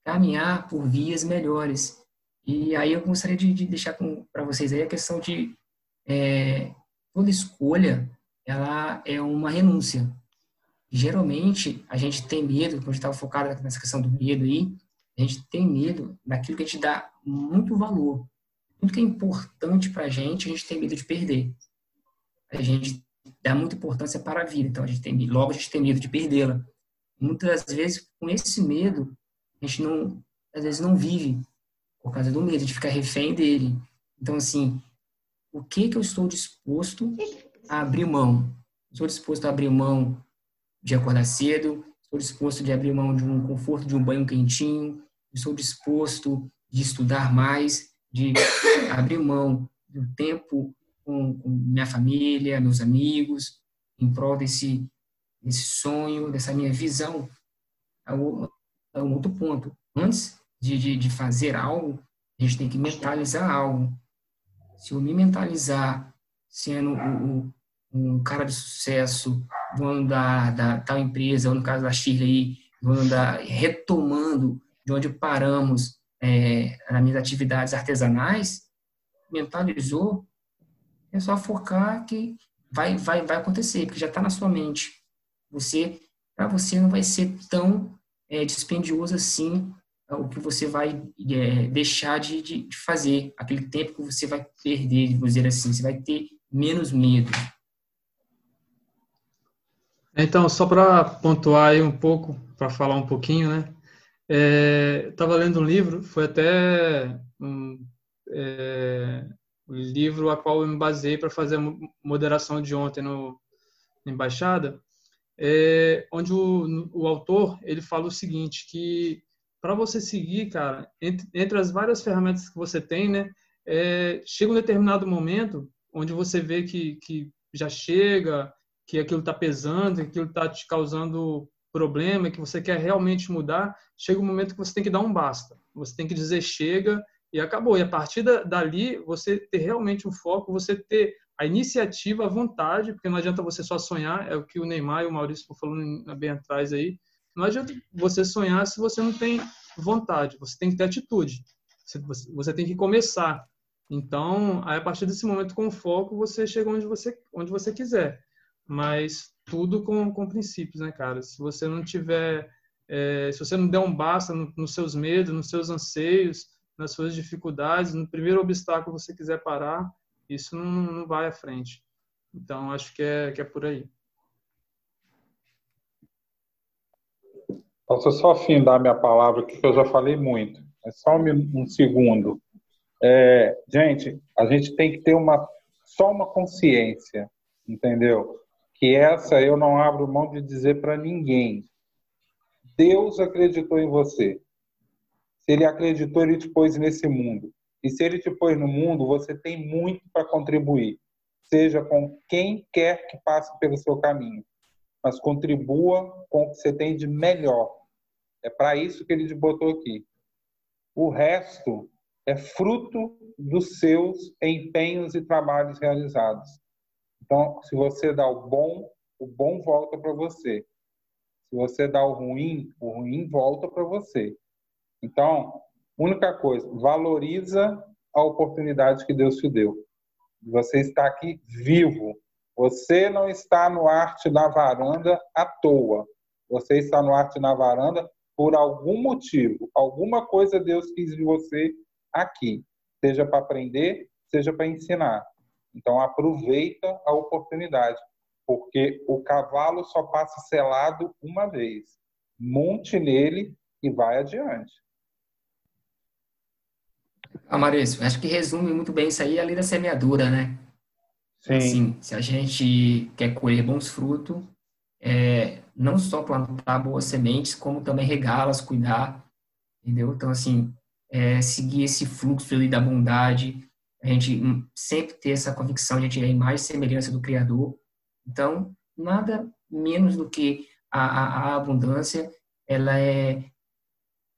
caminhar por vias melhores. E aí eu gostaria de, de deixar para vocês aí a questão de é, toda escolha, ela é uma renúncia. Geralmente, a gente tem medo, quando a gente estava focado nessa questão do medo aí, a gente tem medo daquilo que a gente dá muito valor. Tudo que é importante para a gente, a gente tem medo de perder. A gente dá muita importância para a vida, então a gente tem logo a gente tem medo de perdê-la. Muitas vezes, com esse medo, a gente não, às vezes não vive por causa do medo de ficar refém dele. Então, assim, o que que eu estou disposto a abrir mão? Estou disposto a abrir mão de acordar cedo, estou disposto de abrir mão de um conforto de um banho quentinho, estou disposto de estudar mais, de abrir mão do tempo com, com minha família, meus amigos, em prol desse, desse sonho, dessa minha visão. É um, é um outro ponto. Antes de, de, de fazer algo, a gente tem que mentalizar algo. Se eu me mentalizar sendo um, um cara de sucesso, dono da, da tal empresa, ou no caso da Shirley, dono da, retomando de onde paramos é, nas minhas atividades artesanais, mentalizou, é só focar que vai, vai, vai acontecer, porque já está na sua mente. Você, para você não vai ser tão é, dispendioso assim o que você vai é, deixar de, de, fazer, aquele tempo que você vai perder, vou dizer assim, você vai ter menos medo. Então, só para pontuar aí um pouco, para falar um pouquinho, né? É, Estava lendo um livro, foi até um, é, o livro a qual eu me baseei para fazer a moderação de ontem no, na embaixada, é, onde o, o autor ele fala o seguinte, que para você seguir, cara, entre, entre, as várias ferramentas que você tem, né, é, chega um determinado momento onde você vê que, que já chega, que aquilo está pesando, que aquilo está te causando problema, que você quer realmente mudar, chega um momento que você tem que dar um basta. Você tem que dizer chega e acabou. E a partir dali, você ter realmente um foco, você ter a iniciativa, a vontade, porque não adianta você só sonhar, é o que o Neymar e o Maurício estão falando bem atrás aí. Não adianta você sonhar se você não tem vontade, você tem que ter atitude. Você tem que começar. Então, aí, a partir desse momento, com foco, você chega onde você, onde você quiser. Mas tudo com, com princípios, né, cara? Se você não tiver, é, se você não der um basta no, nos seus medos, nos seus anseios, nas suas dificuldades, no primeiro obstáculo que você quiser parar, isso não, não vai à frente. Então, acho que é, que é por aí. Posso só afindar minha palavra que eu já falei muito. É só um, um segundo. É, gente, a gente tem que ter uma, só uma consciência, entendeu? Que essa eu não abro mão de dizer para ninguém. Deus acreditou em você. Se ele acreditou, ele te pôs nesse mundo. E se ele te pôs no mundo, você tem muito para contribuir. Seja com quem quer que passe pelo seu caminho. Mas contribua com o que você tem de melhor. É para isso que ele te botou aqui. O resto é fruto dos seus empenhos e trabalhos realizados. Então, se você dá o bom, o bom volta para você. Se você dá o ruim, o ruim volta para você. Então, única coisa, valoriza a oportunidade que Deus te deu. Você está aqui vivo. Você não está no arte na varanda à toa. Você está no arte na varanda por algum motivo. Alguma coisa Deus quis de você aqui. Seja para aprender, seja para ensinar. Então, aproveita a oportunidade, porque o cavalo só passa selado uma vez. Monte nele e vai adiante. Ah, Maurício, acho que resume muito bem isso aí a lei da semeadura, né? Sim. Assim, se a gente quer colher bons frutos, é, não só plantar boas sementes, como também regá-las, cuidar, entendeu? Então, assim, é, seguir esse fluxo ali da bondade, a gente sempre ter essa convicção de a gente é a imagem e semelhança do Criador. Então, nada menos do que a, a, abundância, ela é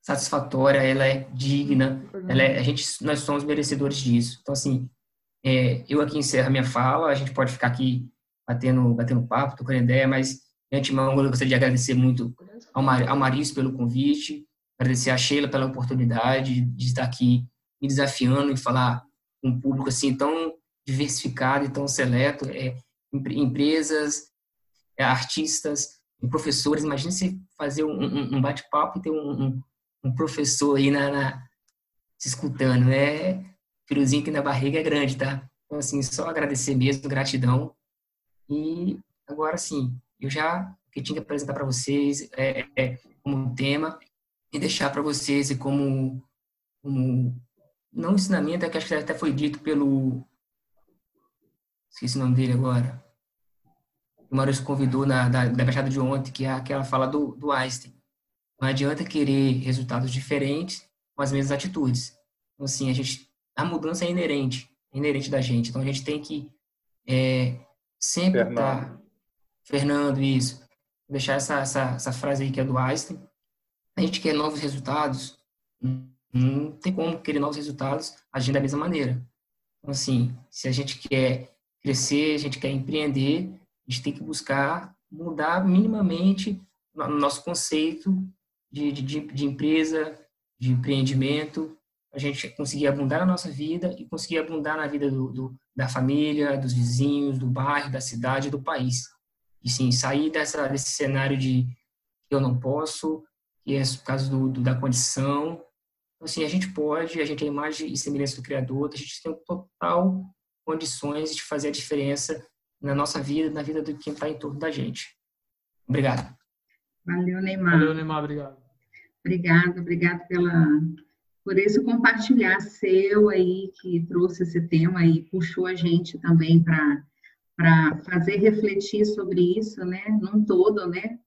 satisfatória, ela é digna, ela é, a gente, nós somos merecedores disso. Então, assim, é, eu aqui encerro a minha fala, a gente pode ficar aqui batendo, batendo papo, trocando ideia, mas de antemão eu gostaria de agradecer muito ao, Mar, ao Maris pelo convite, agradecer a Sheila pela oportunidade de estar aqui me desafiando e falar um público assim tão diversificado e tão seleto, é, empresas, é, artistas, professores. Imagina você fazer um, um bate-papo e ter um, um, um, professor aí na, na, se escutando, né? Friozinho aqui na barriga é grande, tá? Então, assim, só agradecer mesmo, gratidão. E agora, sim, eu já que tinha que apresentar para vocês é, é, como tema e deixar para vocês como, como não ensinamento, é que acho que até foi dito pelo esqueci o nome dele agora. O Maurício convidou na da, da baixada de ontem que é aquela fala do, do Einstein. Não adianta querer resultados diferentes com as mesmas atitudes. Então assim a gente a mudança é inerente é inerente da gente. Então a gente tem que é, sempre estar tá, Fernando isso. Deixar essa, essa essa frase aí que é do Einstein. A gente quer novos resultados não tem como querer novos resultados agindo da mesma maneira. Então, assim, se a gente quer crescer, a gente quer empreender, a gente tem que buscar mudar minimamente o nosso conceito de, de, de empresa, de empreendimento, a gente conseguir abundar na nossa vida e conseguir abundar na vida do, do, da família, dos vizinhos, do bairro, da cidade, do país. E sim, sair dessa, desse cenário de eu não posso, que é por causa do, do da condição, assim, a gente pode, a gente é a imagem e semelhança do Criador, a gente tem total condições de fazer a diferença na nossa vida, na vida de quem está em torno da gente. Obrigado. Valeu, Neymar. Valeu, Neymar, obrigado. Obrigado, obrigado pela, por esse compartilhar seu aí, que trouxe esse tema e puxou a gente também para para fazer refletir sobre isso, né, num todo, né,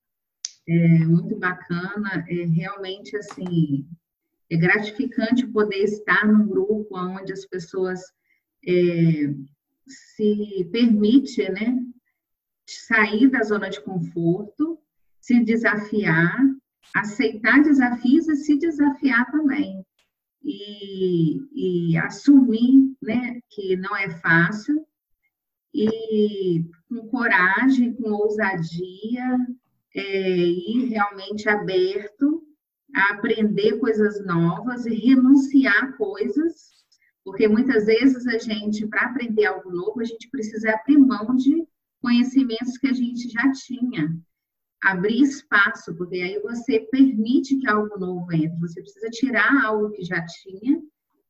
é muito bacana, é realmente, assim, é gratificante poder estar num grupo onde as pessoas é, se permite, né, sair da zona de conforto, se desafiar, aceitar desafios e se desafiar também. E, e assumir né, que não é fácil, e com coragem, com ousadia, é, e realmente aberto a aprender coisas novas e renunciar coisas, porque muitas vezes a gente, para aprender algo novo, a gente precisa abrir mão de conhecimentos que a gente já tinha. Abrir espaço, porque aí você permite que algo novo entre. Você precisa tirar algo que já tinha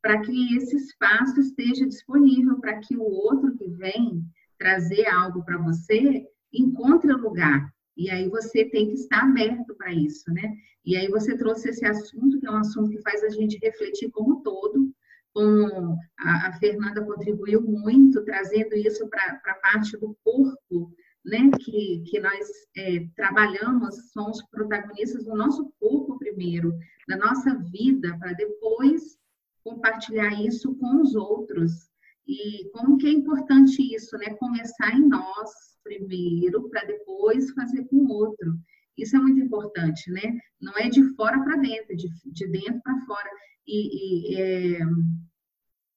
para que esse espaço esteja disponível para que o outro que vem trazer algo para você encontre lugar. E aí você tem que estar aberto para isso, né? E aí você trouxe esse assunto, que é um assunto que faz a gente refletir como todo, como a, a Fernanda contribuiu muito, trazendo isso para a parte do corpo, né? Que, que nós é, trabalhamos, somos protagonistas do nosso corpo primeiro, da nossa vida, para depois compartilhar isso com os outros. E como que é importante isso, né? Começar em nós primeiro, para depois fazer com o outro. Isso é muito importante, né? Não é de fora para dentro, é de, de dentro para fora. E, e é,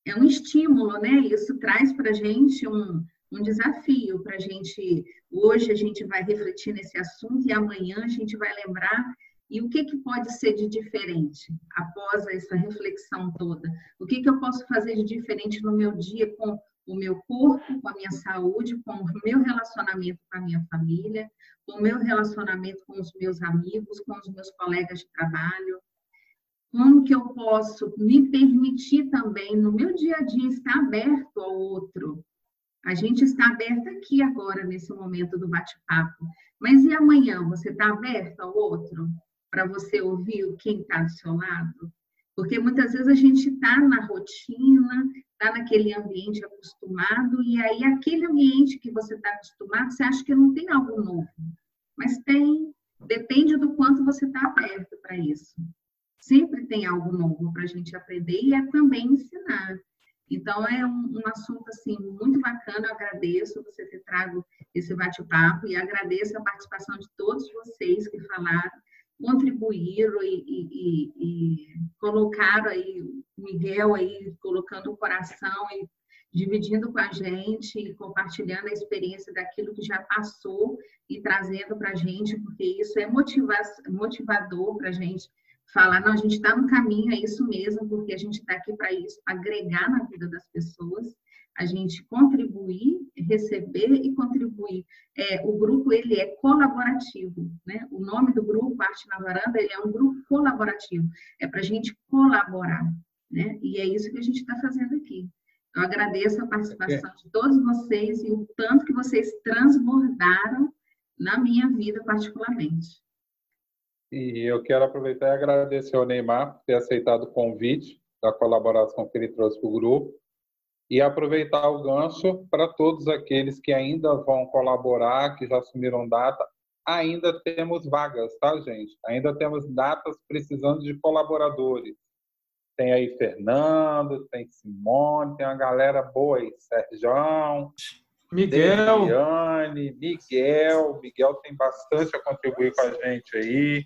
é, um estímulo, né? Isso traz para a gente um, um desafio para a gente. Hoje a gente vai refletir nesse assunto e amanhã a gente vai lembrar. E o que, que pode ser de diferente após essa reflexão toda? O que, que eu posso fazer de diferente no meu dia com o meu corpo, com a minha saúde, com o meu relacionamento com a minha família, com o meu relacionamento com os meus amigos, com os meus colegas de trabalho. Como que eu posso me permitir também, no meu dia a dia, estar aberto ao outro? A gente está aberto aqui agora, nesse momento do bate-papo. Mas e amanhã? Você está aberto ao outro? Para você ouvir quem está do seu lado? Porque muitas vezes a gente está na rotina, está naquele ambiente acostumado, e aí aquele ambiente que você está acostumado, você acha que não tem algo novo. Mas tem, depende do quanto você está aberto para isso. Sempre tem algo novo para a gente aprender e é também ensinar. Então, é um, um, assunto, assim, muito bacana, eu agradeço você ter trago esse bate-papo e agradeço a participação de todos vocês que falaram, contribuíram e, e, e, colocaram aí, Miguel aí, colocando o coração e, dividindo com a gente, compartilhando a experiência daquilo que já passou e trazendo para a gente, porque isso é motivador para a gente falar, não, a gente está no caminho, é isso mesmo, porque a gente está aqui para isso, agregar na vida das pessoas, a gente contribuir, receber e contribuir. É, o grupo ele é colaborativo, né? O nome do grupo Arte na Varanda ele é um grupo colaborativo, é para a gente colaborar, né? E é isso que a gente está fazendo aqui. Eu agradeço a participação é. de todos vocês e o tanto que vocês transbordaram na minha vida particularmente. E eu quero aproveitar e agradecer ao Neymar por ter aceitado o convite da colaboração que ele trouxe para o grupo e aproveitar o gancho para todos aqueles que ainda vão colaborar, que já assumiram data. Ainda temos vagas, tá, gente? Ainda temos datas precisando de colaboradores. Tem aí Fernando, tem Simone, tem uma galera boa aí, Sérgio, Miguel, Demiane, Miguel. Miguel tem bastante a contribuir com a gente aí.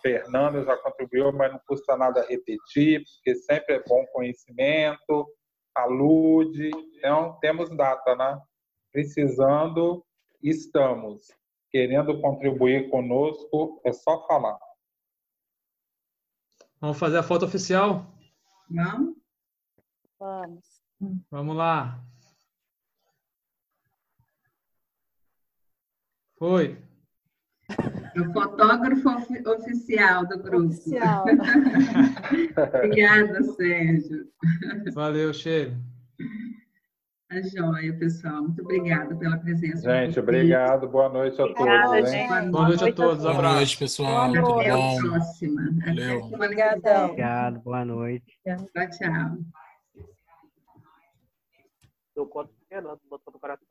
Fernando já contribuiu, mas não custa nada repetir, porque sempre é bom conhecimento. Alude. Então, temos data, né? Precisando, estamos. Querendo contribuir conosco, é só falar. Vamos fazer a foto oficial? Vamos? Vamos. Vamos lá. Foi. O fotógrafo oficial do grupo. Oficial. Obrigada, Sérgio. Valeu, Cheiro. A joia, pessoal. Muito obrigada pela presença. Gente, obrigado. Boa noite a Obrigada, todos. gente. Boa noite a todos. Boa Abraço. noite, pessoal. Boa Tudo noite. Até a bom? próxima. Valeu. Até que Obrigadão. vem. Obrigado, boa noite. Tchau, tchau. Eu conto Fernando, botou no coração.